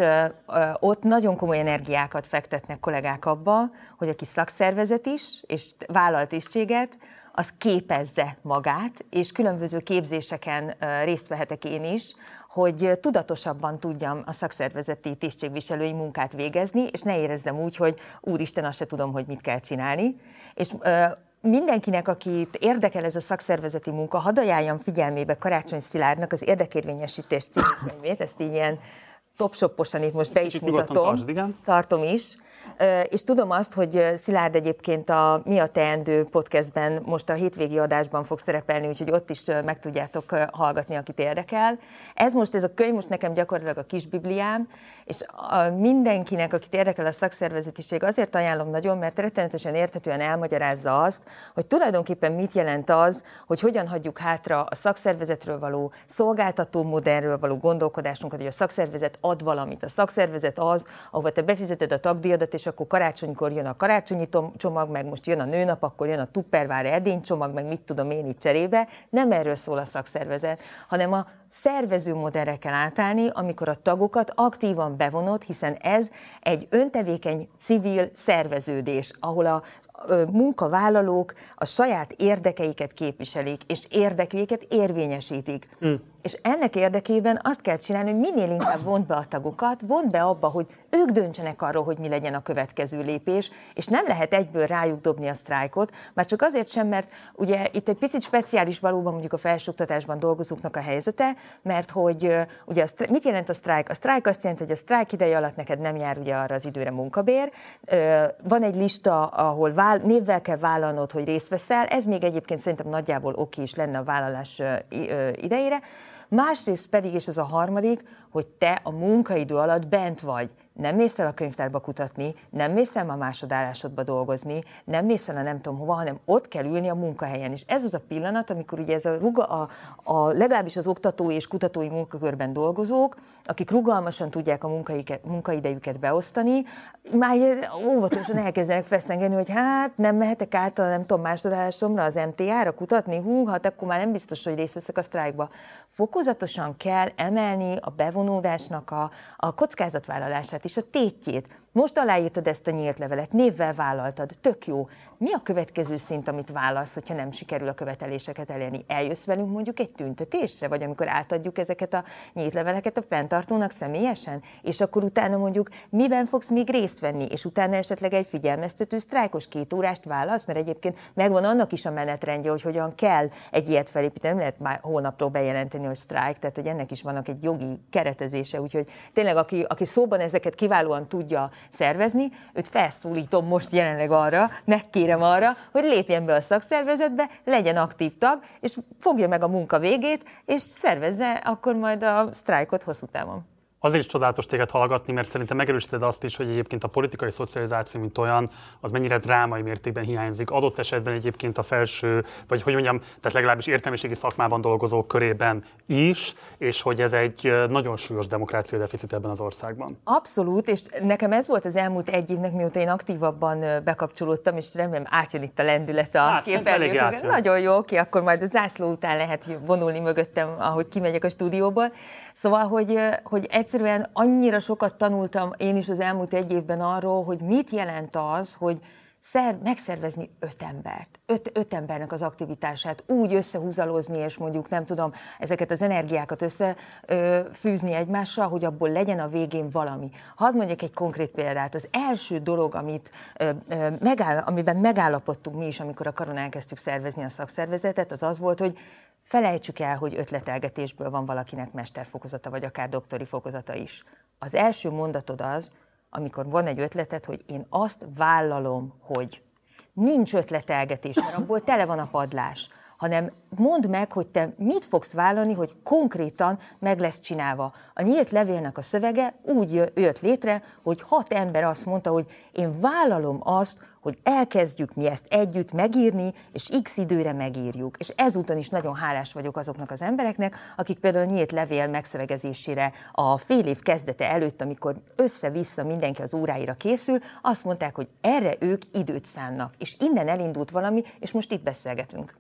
ott nagyon komoly energiákat fektetnek kollégák abba, hogy aki szakszervezet is, és vállal tisztséget, az képezze magát, és különböző képzéseken részt vehetek én is, hogy tudatosabban tudjam a szakszervezeti tisztségviselői munkát végezni, és ne érezzem úgy, hogy úristen, azt se tudom, hogy mit kell csinálni. És mindenkinek, akit érdekel ez a szakszervezeti munka, hadd ajánljam figyelmébe Karácsony Szilárdnak az érdekérvényesítés című könyvét, ezt így ilyen topshopposan itt most be is mutatom, tartom is, és tudom azt, hogy Szilárd egyébként a Mi a Teendő podcastben most a hétvégi adásban fog szerepelni, úgyhogy ott is meg tudjátok hallgatni, akit érdekel. Ez most, ez a könyv most nekem gyakorlatilag a kis bibliám, és a mindenkinek, akit érdekel a szakszervezetiség, azért ajánlom nagyon, mert rettenetesen érthetően elmagyarázza azt, hogy tulajdonképpen mit jelent az, hogy hogyan hagyjuk hátra a szakszervezetről való szolgáltató modellről való gondolkodásunkat, hogy a szakszervezet ad valamit. A szakszervezet az, ahova te befizeted a tagdíjadat, és akkor karácsonykor jön a karácsonyi csomag, meg most jön a nőnap, akkor jön a tupperware edénycsomag, meg mit tudom én itt cserébe. Nem erről szól a szakszervezet, hanem a szervező modellre kell átállni, amikor a tagokat aktívan bevonod, hiszen ez egy öntevékeny civil szerveződés, ahol a munkavállalók a saját érdekeiket képviselik, és érdekeiket érvényesítik. Mm. És ennek érdekében azt kell csinálni, hogy minél inkább vont be a tagokat, vont be abba, hogy ők döntsenek arról, hogy mi legyen a következő lépés, és nem lehet egyből rájuk dobni a sztrájkot, már csak azért sem, mert ugye itt egy picit speciális valóban mondjuk a felsőoktatásban dolgozóknak a helyzete, mert hogy ugye a mit jelent a sztrájk? A sztrájk azt jelenti, hogy a sztrájk ideje alatt neked nem jár ugye arra az időre munkabér, van egy lista, ahol vál, névvel kell vállalnod, hogy részt veszel, ez még egyébként szerintem nagyjából oké is lenne a vállalás idejére, Másrészt pedig, és ez a harmadik, hogy te a munkaidő alatt bent vagy nem mész el a könyvtárba kutatni, nem mész el a másodállásodba dolgozni, nem mész el a nem tudom hova, hanem ott kell ülni a munkahelyen. És ez az a pillanat, amikor ugye ez a, ruga, a, a legalábbis az oktatói és kutatói munkakörben dolgozók, akik rugalmasan tudják a munkaidejüket beosztani, már óvatosan elkezdenek feszengeni, hogy hát nem mehetek át a nem tudom másodállásomra, az MTA-ra kutatni, hú, hát akkor már nem biztos, hogy részt veszek a sztrájkba. Fokozatosan kell emelni a bevonódásnak a, a kockázatvállalását és a tétjét. Most aláírtad ezt a nyílt levelet, névvel vállaltad, tök jó. Mi a következő szint, amit válasz, hogyha nem sikerül a követeléseket elérni? Eljössz velünk mondjuk egy tüntetésre, vagy amikor átadjuk ezeket a nyílt leveleket a fenntartónak személyesen, és akkor utána mondjuk miben fogsz még részt venni, és utána esetleg egy figyelmeztető sztrájkos két órást válasz, mert egyébként megvan annak is a menetrendje, hogy hogyan kell egy ilyet felépíteni, lehet már hónapról bejelenteni, hogy sztrájk, tehát hogy ennek is vannak egy jogi keretezése, úgyhogy tényleg aki, aki szóban ezeket kiválóan tudja szervezni, őt felszólítom most jelenleg arra, megkérem arra, hogy lépjen be a szakszervezetbe, legyen aktív tag, és fogja meg a munka végét, és szervezze akkor majd a sztrájkot hosszú távon. Azért is csodálatos téged hallgatni, mert szerintem megerősíted azt is, hogy egyébként a politikai szocializáció, mint olyan, az mennyire drámai mértékben hiányzik. Adott esetben egyébként a felső, vagy hogy mondjam, tehát legalábbis értelmiségi szakmában dolgozók körében is, és hogy ez egy nagyon súlyos demokrácia deficit ebben az országban. Abszolút, és nekem ez volt az elmúlt egy évnek, mióta én aktívabban bekapcsolódtam, és remélem átjön itt a lendület a hát, képernyőkön. Nagyon jó, ki, akkor majd a zászló után lehet vonulni mögöttem, ahogy kimegyek a stúdióból. Szóval, hogy, hogy egy egyszerűen annyira sokat tanultam én is az elmúlt egy évben arról, hogy mit jelent az, hogy szer, megszervezni öt embert, öt, öt embernek az aktivitását, úgy összehúzalozni, és mondjuk nem tudom, ezeket az energiákat összefűzni egymással, hogy abból legyen a végén valami. Hadd mondjak egy konkrét példát. Az első dolog, amit, ö, ö, megáll, amiben megállapodtunk mi is, amikor a karon elkezdtük szervezni a szakszervezetet, az az volt, hogy felejtsük el, hogy ötletelgetésből van valakinek mesterfokozata, vagy akár doktori fokozata is. Az első mondatod az, amikor van egy ötleted, hogy én azt vállalom, hogy nincs ötletelgetés, mert abból tele van a padlás, hanem mondd meg, hogy te mit fogsz vállalni, hogy konkrétan meg lesz csinálva. A nyílt levélnek a szövege úgy jött létre, hogy hat ember azt mondta, hogy én vállalom azt, hogy elkezdjük mi ezt együtt megírni, és x időre megírjuk. És ezúton is nagyon hálás vagyok azoknak az embereknek, akik például a nyílt levél megszövegezésére a fél év kezdete előtt, amikor össze-vissza mindenki az óráira készül, azt mondták, hogy erre ők időt szánnak. És innen elindult valami, és most itt beszélgetünk.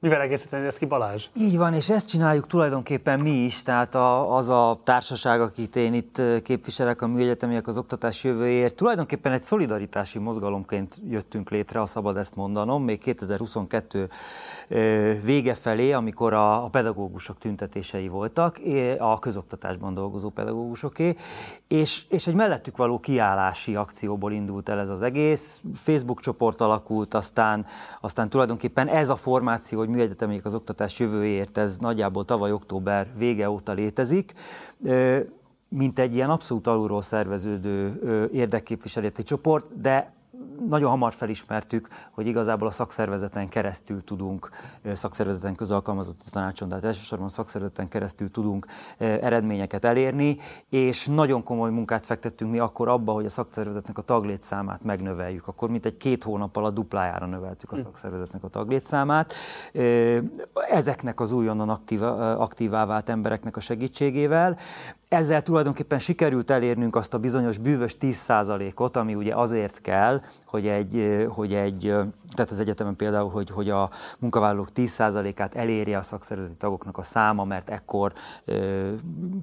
Mivel egészíteni ezt ki Balázs? Így van, és ezt csináljuk tulajdonképpen mi is, tehát a, az a társaság, akit én itt képviselek, a műegyetemiek az oktatás jövőjéért, tulajdonképpen egy szolidaritási mozgalomként jöttünk létre, a szabad ezt mondanom, még 2022 vége felé, amikor a, a pedagógusok tüntetései voltak, a közoktatásban dolgozó pedagógusoké, és, és egy mellettük való kiállási akcióból indult el ez az egész. Facebook csoport alakult, aztán, aztán tulajdonképpen ez a formáció, hogy műegyetemék az oktatás jövőjéért, ez nagyjából tavaly október vége óta létezik. Mint egy ilyen abszolút alulról szerveződő érdekképviseleti csoport, de nagyon hamar felismertük, hogy igazából a szakszervezeten keresztül tudunk, szakszervezeten közalkalmazott tanácson, tehát elsősorban szakszervezeten keresztül tudunk eredményeket elérni, és nagyon komoly munkát fektettünk mi akkor abba, hogy a szakszervezetnek a taglétszámát megnöveljük. Akkor mint egy két hónap alatt duplájára növeltük a hm. szakszervezetnek a taglétszámát. Ezeknek az újonnan aktív, aktívá vált embereknek a segítségével. Ezzel tulajdonképpen sikerült elérnünk azt a bizonyos bűvös 10%-ot, ami ugye azért kell, hogy egy, hogy egy tehát az egyetemen például, hogy, hogy a munkavállalók 10%-át elérje a szakszervezeti tagoknak a száma, mert ekkor ö,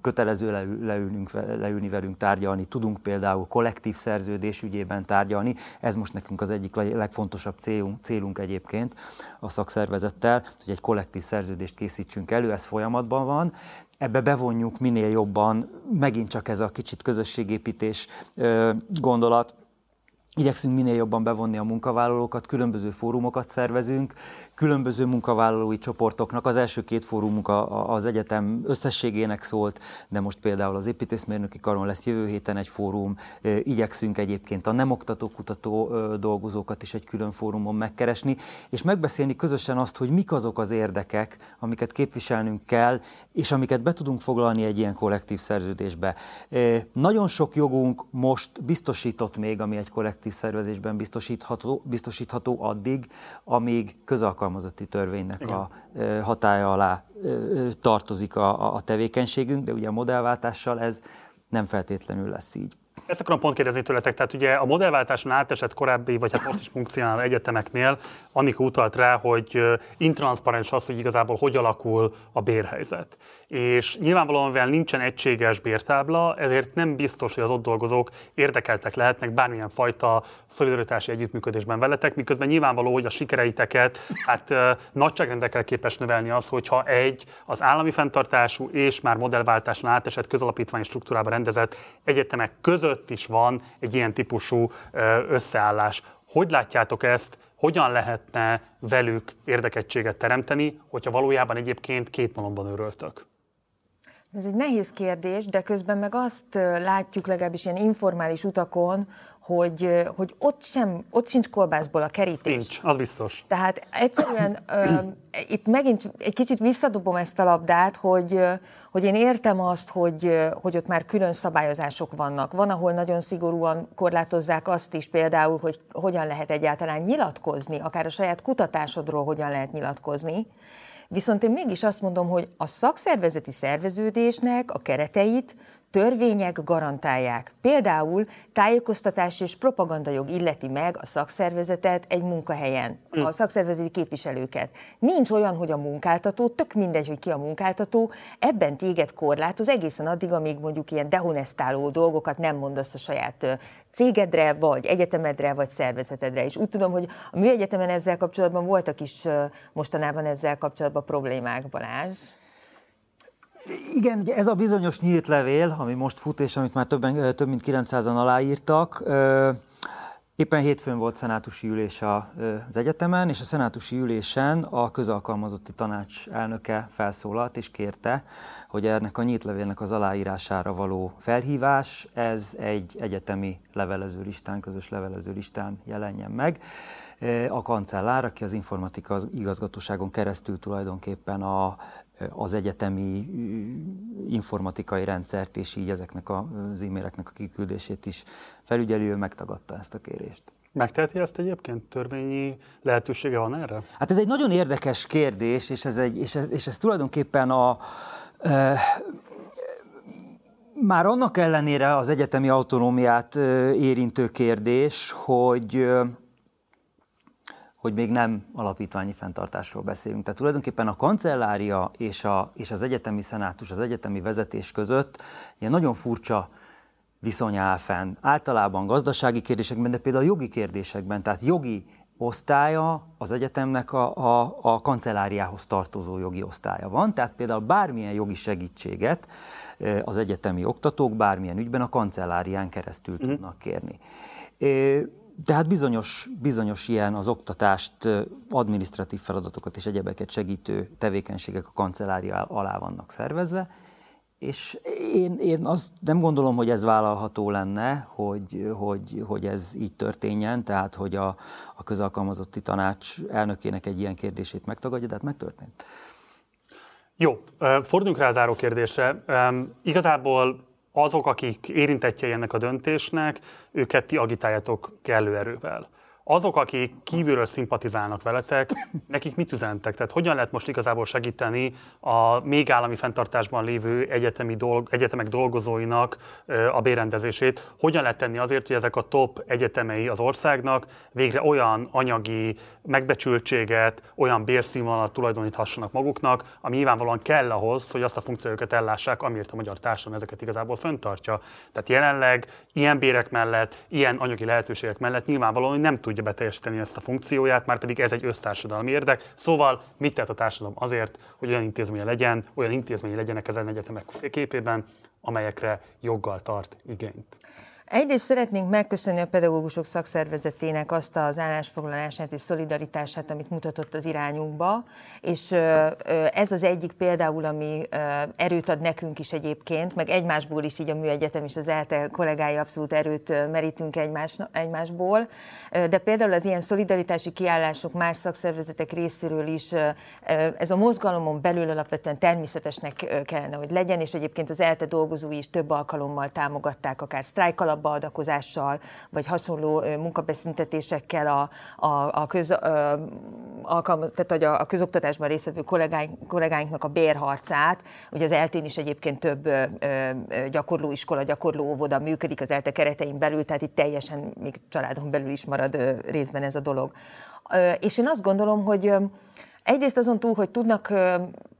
kötelező leül, leülünk, leülni velünk tárgyalni, tudunk például kollektív szerződés ügyében tárgyalni, ez most nekünk az egyik legfontosabb célunk, célunk egyébként a szakszervezettel, hogy egy kollektív szerződést készítsünk elő, ez folyamatban van, ebbe bevonjuk minél jobban, megint csak ez a kicsit közösségépítés gondolat, Igyekszünk minél jobban bevonni a munkavállalókat, különböző fórumokat szervezünk, különböző munkavállalói csoportoknak. Az első két fórumunk az egyetem összességének szólt, de most például az építészmérnöki karon lesz jövő héten egy fórum. Igyekszünk egyébként a nem oktató kutató dolgozókat is egy külön fórumon megkeresni, és megbeszélni közösen azt, hogy mik azok az érdekek, amiket képviselnünk kell, és amiket be tudunk foglalni egy ilyen kollektív szerződésbe. Nagyon sok jogunk most biztosított még, ami egy kollektív szervezésben biztosítható, biztosítható addig, amíg közalkalmazotti törvénynek Igen. a hatája alá tartozik a, a tevékenységünk, de ugye a modellváltással ez nem feltétlenül lesz így. Ezt akarom pont kérdezni tőletek, tehát ugye a modellváltáson átesett korábbi, vagy hát most is funkcionáló egyetemeknél Annika utalt rá, hogy intranszparens az, hogy igazából hogy alakul a bérhelyzet. És nyilvánvalóan, mivel nincsen egységes bértábla, ezért nem biztos, hogy az ott dolgozók érdekeltek lehetnek bármilyen fajta szolidaritási együttműködésben veletek, miközben nyilvánvaló, hogy a sikereiteket hát nagyságrendekkel képes növelni az, hogyha egy az állami fenntartású és már modellváltáson átesett közalapítványi struktúrába rendezett egyetemek között között is van egy ilyen típusú összeállás. Hogy látjátok ezt, hogyan lehetne velük érdekettséget teremteni, hogyha valójában egyébként két malomban öröltök? Ez egy nehéz kérdés, de közben meg azt látjuk legalábbis ilyen informális utakon, hogy, hogy ott, sem, ott sincs kolbászból a kerítés. Nincs, az biztos. Tehát egyszerűen ö, itt megint egy kicsit visszadobom ezt a labdát, hogy, hogy én értem azt, hogy, hogy ott már külön szabályozások vannak. Van, ahol nagyon szigorúan korlátozzák azt is például, hogy hogyan lehet egyáltalán nyilatkozni, akár a saját kutatásodról hogyan lehet nyilatkozni. Viszont én mégis azt mondom, hogy a szakszervezeti szerveződésnek a kereteit törvények garantálják. Például tájékoztatás és propagandajog illeti meg a szakszervezetet egy munkahelyen, a hm. szakszervezeti képviselőket. Nincs olyan, hogy a munkáltató, tök mindegy, hogy ki a munkáltató, ebben téged korlátoz egészen addig, amíg mondjuk ilyen dehonestáló dolgokat nem mondasz a saját cégedre, vagy egyetemedre, vagy szervezetedre. És úgy tudom, hogy a műegyetemen ezzel kapcsolatban voltak is mostanában ezzel kapcsolatban problémák, Balázs. Igen, ugye ez a bizonyos nyílt levél, ami most fut, és amit már többen, több mint 900-an aláírtak, Éppen hétfőn volt szenátusi ülés az egyetemen, és a szenátusi ülésen a közalkalmazotti tanács elnöke felszólalt és kérte, hogy ennek a nyílt levélnek az aláírására való felhívás, ez egy egyetemi levelező listán, közös levelező listán jelenjen meg. A kancellár, aki az informatika igazgatóságon keresztül tulajdonképpen a az egyetemi informatikai rendszert, és így ezeknek az e-maileknek a kiküldését is felügyelő, ő megtagadta ezt a kérést. Megteheti ezt egyébként? Törvényi lehetősége van erre? Hát ez egy nagyon érdekes kérdés, és ez, egy, és ez, és ez tulajdonképpen a, e, már annak ellenére az egyetemi autonómiát érintő kérdés, hogy hogy még nem alapítványi fenntartásról beszélünk. Tehát tulajdonképpen a kancellária és, a, és az egyetemi szenátus, az egyetemi vezetés között ilyen nagyon furcsa viszony áll fenn. Általában gazdasági kérdésekben, de például jogi kérdésekben, tehát jogi osztálya az egyetemnek a, a, a kancelláriához tartozó jogi osztálya van, tehát például bármilyen jogi segítséget az egyetemi oktatók bármilyen ügyben a kancellárián keresztül mm. tudnak kérni. Tehát bizonyos, bizonyos ilyen az oktatást, administratív feladatokat és egyebeket segítő tevékenységek a kancellária alá vannak szervezve, és én, én azt nem gondolom, hogy ez vállalható lenne, hogy, hogy, hogy ez így történjen, tehát hogy a, a közalkalmazotti tanács elnökének egy ilyen kérdését megtagadja, de hát megtörtént. Jó, forduljunk rá a záró kérdésre. Igazából azok, akik érintettjei ennek a döntésnek, őket ti agitáljátok kellő erővel azok, akik kívülről szimpatizálnak veletek, nekik mit üzentek? Tehát hogyan lehet most igazából segíteni a még állami fenntartásban lévő egyetemi dolg, egyetemek dolgozóinak a bérendezését? Hogyan lehet tenni azért, hogy ezek a top egyetemei az országnak végre olyan anyagi megbecsültséget, olyan bérszínvonalat tulajdoníthassanak maguknak, ami nyilvánvalóan kell ahhoz, hogy azt a funkciókat ellássák, amiért a magyar társadalom ezeket igazából föntartja. Tehát jelenleg ilyen bérek mellett, ilyen anyagi lehetőségek mellett nyilvánvalóan nem tud tudja beteljesíteni ezt a funkcióját, már pedig ez egy össztársadalmi érdek. Szóval mit tett a társadalom azért, hogy olyan intézménye legyen, olyan intézménye legyenek ezen egyetemek képében, amelyekre joggal tart igényt. Egyrészt szeretnénk megköszönni a pedagógusok szakszervezetének azt az állásfoglalását és szolidaritását, amit mutatott az irányunkba, és ez az egyik például, ami erőt ad nekünk is egyébként, meg egymásból is, így a Műegyetem és az ELTE kollégái abszolút erőt merítünk egymás, egymásból, de például az ilyen szolidaritási kiállások más szakszervezetek részéről is ez a mozgalomon belül alapvetően természetesnek kellene, hogy legyen, és egyébként az ELTE dolgozói is több alkalommal támogatták, akár sztrájk alapba adakozással, vagy hasonló munkabeszüntetésekkel a, a, a, köz, a, alkalmaz, tehát a, a közoktatásban résztvevő kollégáink, kollégáinknak a bérharcát. Ugye az eltén is egyébként több ö, gyakorlóiskola, gyakorló óvoda működik az ELTE keretein belül, tehát itt teljesen még családon belül is marad részben ez a dolog. És én azt gondolom, hogy Egyrészt azon túl, hogy tudnak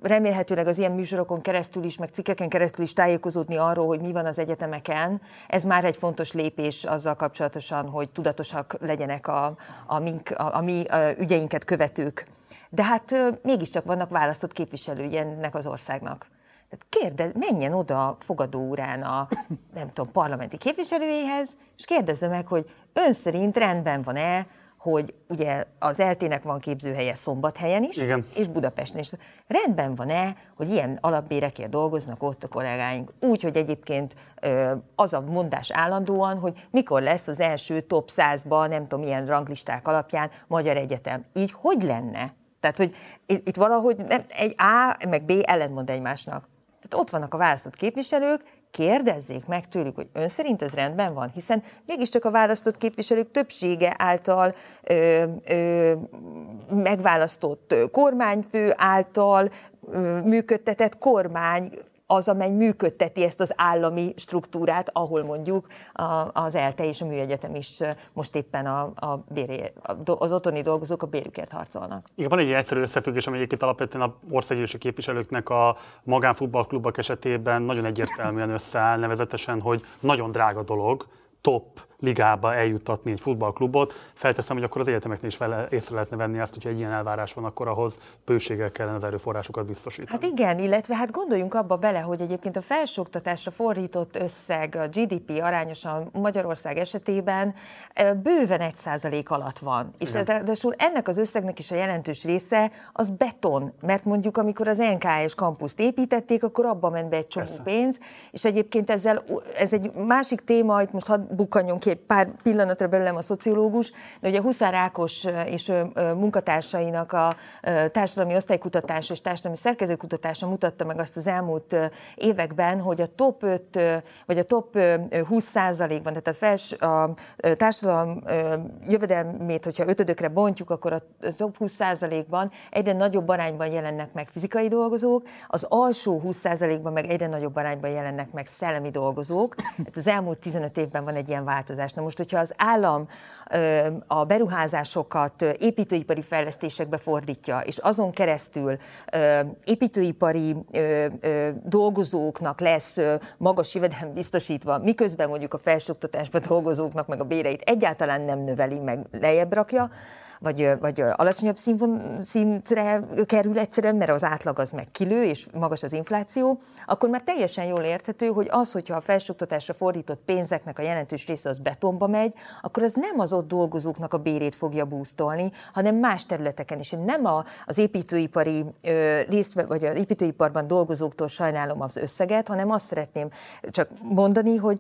remélhetőleg az ilyen műsorokon keresztül is, meg cikkeken keresztül is tájékozódni arról, hogy mi van az egyetemeken, ez már egy fontos lépés azzal kapcsolatosan, hogy tudatosak legyenek a, a, mink, a, a mi ügyeinket követők. De hát mégiscsak vannak választott képviselői ennek az országnak. Tehát kérdez, menjen oda a fogadóórán a, nem tudom, parlamenti képviselőjéhez, és kérdezze meg, hogy ön szerint rendben van-e, hogy ugye az eltének van képzőhelye Szombathelyen is, Igen. és Budapesten is. Rendben van-e, hogy ilyen alapbérekért dolgoznak ott a kollégáink? Úgy, hogy egyébként az a mondás állandóan, hogy mikor lesz az első top 100-ban, nem tudom, milyen ranglisták alapján Magyar Egyetem. Így hogy lenne? Tehát, hogy itt valahogy nem, egy A meg B ellentmond egymásnak. Tehát ott vannak a választott képviselők, kérdezzék meg tőlük, hogy ön szerint ez rendben van, hiszen mégiscsak a választott képviselők többsége által ö, ö, megválasztott kormányfő által ö, működtetett kormány az, amely működteti ezt az állami struktúrát, ahol mondjuk az ELTE és a Műegyetem is most éppen a, a béré, az otthoni dolgozók a bérükért harcolnak. Igen, van egy egyszerű összefüggés, ami egyébként alapvetően a országgyűlési képviselőknek a magánfutballklubok esetében nagyon egyértelműen összeáll, nevezetesen, hogy nagyon drága dolog, top ligába eljutatni egy futballklubot. Felteszem, hogy akkor az egyetemeknél is vele észre lehetne venni azt, hogyha egy ilyen elvárás van, akkor ahhoz bőséggel kellene az erőforrásokat biztosítani. Hát igen, illetve hát gondoljunk abba bele, hogy egyébként a felsőoktatásra fordított összeg a GDP arányosan Magyarország esetében bőven egy százalék alatt van. És ez, ennek az összegnek is a jelentős része az beton, mert mondjuk amikor az NKS kampuszt építették, akkor abba ment be egy csomó Persze. pénz, és egyébként ezzel, ez egy másik téma, itt most hadd bukkanjon ki egy pár pillanatra belőlem a szociológus, de ugye Huszár Ákos és munkatársainak a társadalmi osztálykutatása és társadalmi szerkezetkutatása mutatta meg azt az elmúlt években, hogy a top 5 vagy a top 20 százalékban, tehát a, fels, a társadalom jövedelmét, hogyha ötödökre bontjuk, akkor a top 20 százalékban egyre nagyobb arányban jelennek meg fizikai dolgozók, az alsó 20 százalékban meg egyre nagyobb arányban jelennek meg szellemi dolgozók. Hát az elmúlt 15 évben van egy ilyen változás változás. Na most, hogyha az állam a beruházásokat építőipari fejlesztésekbe fordítja, és azon keresztül építőipari dolgozóknak lesz magas jövedelem biztosítva, miközben mondjuk a felsőoktatásban dolgozóknak meg a béreit egyáltalán nem növeli, meg lejjebb rakja, vagy, vagy alacsonyabb színvon, szintre kerül egyszerűen, mert az átlag az meg kilő, és magas az infláció, akkor már teljesen jól érthető, hogy az, hogyha a felsőoktatásra fordított pénzeknek a jelentős része az betonba megy, akkor az nem az ott dolgozóknak a bérét fogja búztolni, hanem más területeken is. Én nem a, az építőipari ö, részt, vagy az építőiparban dolgozóktól sajnálom az összeget, hanem azt szeretném csak mondani, hogy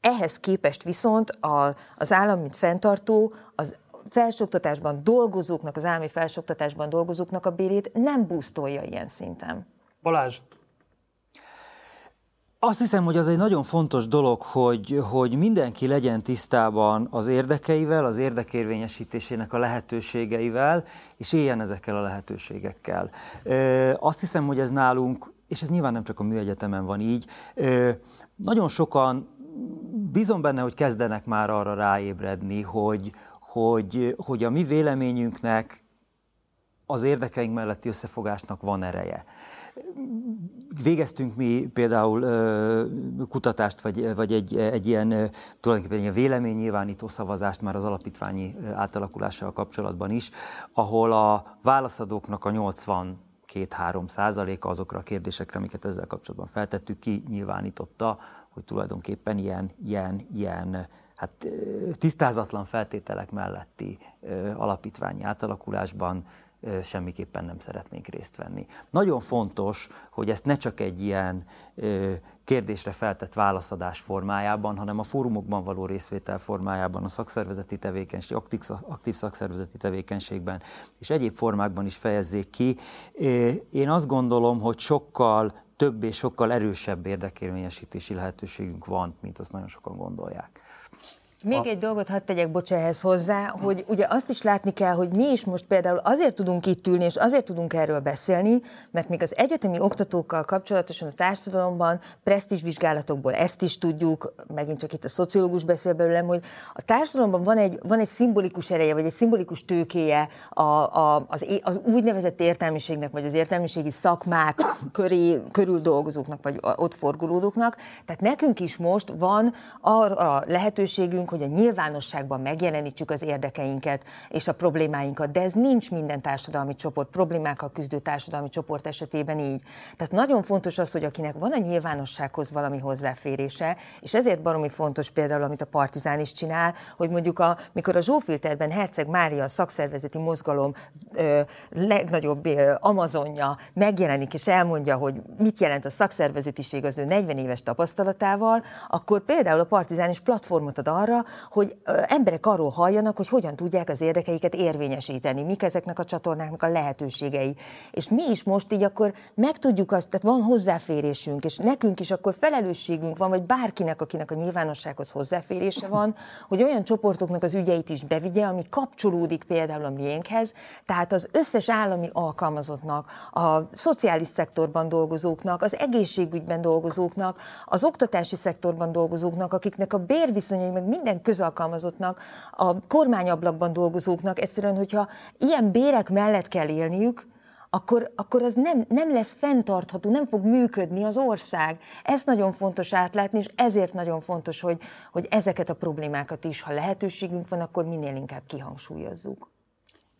ehhez képest viszont a, az állam, mint fenntartó, az felsőoktatásban dolgozóknak, az állami felsőoktatásban dolgozóknak a bérét nem busztolja ilyen szinten. Balázs, azt hiszem, hogy az egy nagyon fontos dolog, hogy, hogy mindenki legyen tisztában az érdekeivel, az érdekérvényesítésének a lehetőségeivel, és éljen ezekkel a lehetőségekkel. Azt hiszem, hogy ez nálunk, és ez nyilván nem csak a műegyetemen van így, nagyon sokan bízom benne, hogy kezdenek már arra ráébredni, hogy, hogy, hogy a mi véleményünknek az érdekeink melletti összefogásnak van ereje. Végeztünk mi például kutatást, vagy, vagy egy, egy ilyen tulajdonképpen egy véleménynyilvánító szavazást már az alapítványi átalakulással kapcsolatban is, ahol a válaszadóknak a 80 2-3 százaléka azokra a kérdésekre, amiket ezzel kapcsolatban feltettük, ki nyilvánította, hogy tulajdonképpen ilyen, ilyen, ilyen hát tisztázatlan feltételek melletti alapítványi átalakulásban semmiképpen nem szeretnénk részt venni. Nagyon fontos, hogy ezt ne csak egy ilyen kérdésre feltett válaszadás formájában, hanem a fórumokban való részvétel formájában, a szakszervezeti tevékenység, aktív, aktív szakszervezeti tevékenységben és egyéb formákban is fejezzék ki. Én azt gondolom, hogy sokkal több és sokkal erősebb érdekérvényesítési lehetőségünk van, mint azt nagyon sokan gondolják. Még a... egy dolgot hadd tegyek, bocs, ehhez hozzá, hogy ugye azt is látni kell, hogy mi is most például azért tudunk itt ülni, és azért tudunk erről beszélni, mert még az egyetemi oktatókkal kapcsolatosan a társadalomban presztízsvizsgálatokból ezt is tudjuk, megint csak itt a szociológus beszél belőlem, hogy a társadalomban van egy, van egy szimbolikus ereje, vagy egy szimbolikus tőkéje a, a, az, az úgynevezett értelmiségnek, vagy az értelmiségi szakmák köré, körül dolgozóknak, vagy ott forgulódóknak. Tehát nekünk is most van arra lehetőségünk, hogy a nyilvánosságban megjelenítsük az érdekeinket és a problémáinkat, de ez nincs minden társadalmi csoport, problémákkal küzdő társadalmi csoport esetében így. Tehát nagyon fontos az, hogy akinek van a nyilvánossághoz valami hozzáférése, és ezért baromi fontos például, amit a Partizán is csinál, hogy mondjuk a, mikor a Zsófilterben Herceg Mária a szakszervezeti mozgalom ö, legnagyobb ö, amazonja megjelenik és elmondja, hogy mit jelent a szakszervezetiség az ő 40 éves tapasztalatával, akkor például a Partizán is platformot ad arra, hogy emberek arról halljanak, hogy hogyan tudják az érdekeiket érvényesíteni, mik ezeknek a csatornáknak a lehetőségei. És mi is most így akkor meg tudjuk azt, tehát van hozzáférésünk, és nekünk is akkor felelősségünk van, vagy bárkinek, akinek a nyilvánossághoz hozzáférése van, hogy olyan csoportoknak az ügyeit is bevigye, ami kapcsolódik például a miénkhez, tehát az összes állami alkalmazottnak, a szociális szektorban dolgozóknak, az egészségügyben dolgozóknak, az oktatási szektorban dolgozóknak, akiknek a bérviszonyai meg minden minden közalkalmazottnak, a kormányablakban dolgozóknak egyszerűen, hogyha ilyen bérek mellett kell élniük, akkor, akkor az nem, nem lesz fenntartható, nem fog működni az ország. Ezt nagyon fontos átlátni, és ezért nagyon fontos, hogy, hogy ezeket a problémákat is, ha lehetőségünk van, akkor minél inkább kihangsúlyozzuk.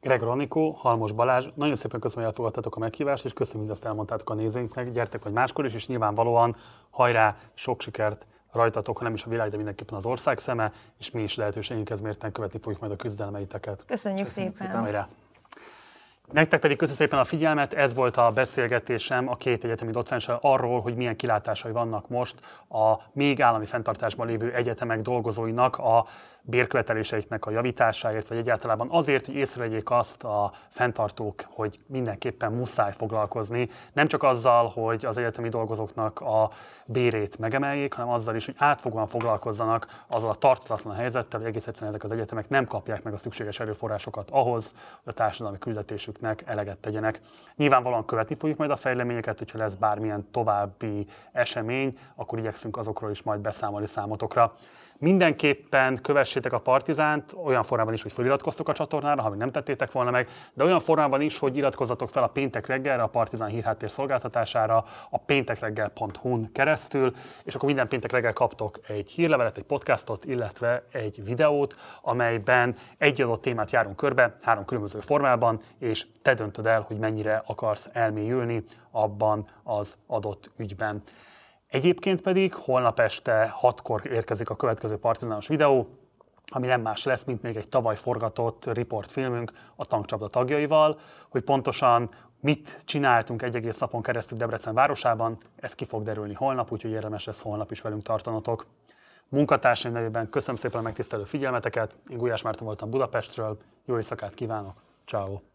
Gregor Anikó, Halmos Balázs, nagyon szépen köszönöm, hogy elfogadtatok a meghívást, és köszönöm, hogy azt elmondtátok a nézőinknek. Gyertek vagy máskor is, és nyilvánvalóan hajrá, sok sikert rajtatok, hanem is a világ, de mindenképpen az ország szeme, és mi is lehetőségünkhez mérten követni fogjuk majd a küzdelmeiteket. Köszönjük, Köszönjük szépen! szépen. Nektek pedig köszönöm szépen a figyelmet, ez volt a beszélgetésem a két egyetemi docenssel arról, hogy milyen kilátásai vannak most a még állami fenntartásban lévő egyetemek dolgozóinak a bérköveteléseiknek a javításáért, vagy egyáltalán azért, hogy észrevegyék azt a fenntartók, hogy mindenképpen muszáj foglalkozni, nem csak azzal, hogy az egyetemi dolgozóknak a bérét megemeljék, hanem azzal is, hogy átfogóan foglalkozzanak azzal a tartatatlan helyzettel, hogy egész egyszerűen ezek az egyetemek nem kapják meg a szükséges erőforrásokat ahhoz, hogy a társadalmi küldetésüknek eleget tegyenek. Nyilvánvalóan követni fogjuk majd a fejleményeket, hogyha lesz bármilyen további esemény, akkor igyekszünk azokról is majd beszámolni számotokra. Mindenképpen kövessétek a Partizánt olyan formában is, hogy feliratkoztok a csatornára, ha még nem tettétek volna meg, de olyan formában is, hogy iratkozzatok fel a Péntek reggelre, a Partizán hírháttér szolgáltatására, a péntekreggel.hu-n keresztül, és akkor minden péntek reggel kaptok egy hírlevelet, egy podcastot, illetve egy videót, amelyben egy adott témát járunk körbe, három különböző formában, és te döntöd el, hogy mennyire akarsz elmélyülni abban az adott ügyben. Egyébként pedig holnap este 6-kor érkezik a következő partizános videó, ami nem más lesz, mint még egy tavaly forgatott riportfilmünk a tankcsapda tagjaival, hogy pontosan mit csináltunk egy egész napon keresztül Debrecen városában, ez ki fog derülni holnap, úgyhogy érdemes lesz holnap is velünk tartanotok. Munkatársaim nevében köszönöm szépen a megtisztelő figyelmeteket, én Gulyás Márton voltam Budapestről, jó éjszakát kívánok, ciao.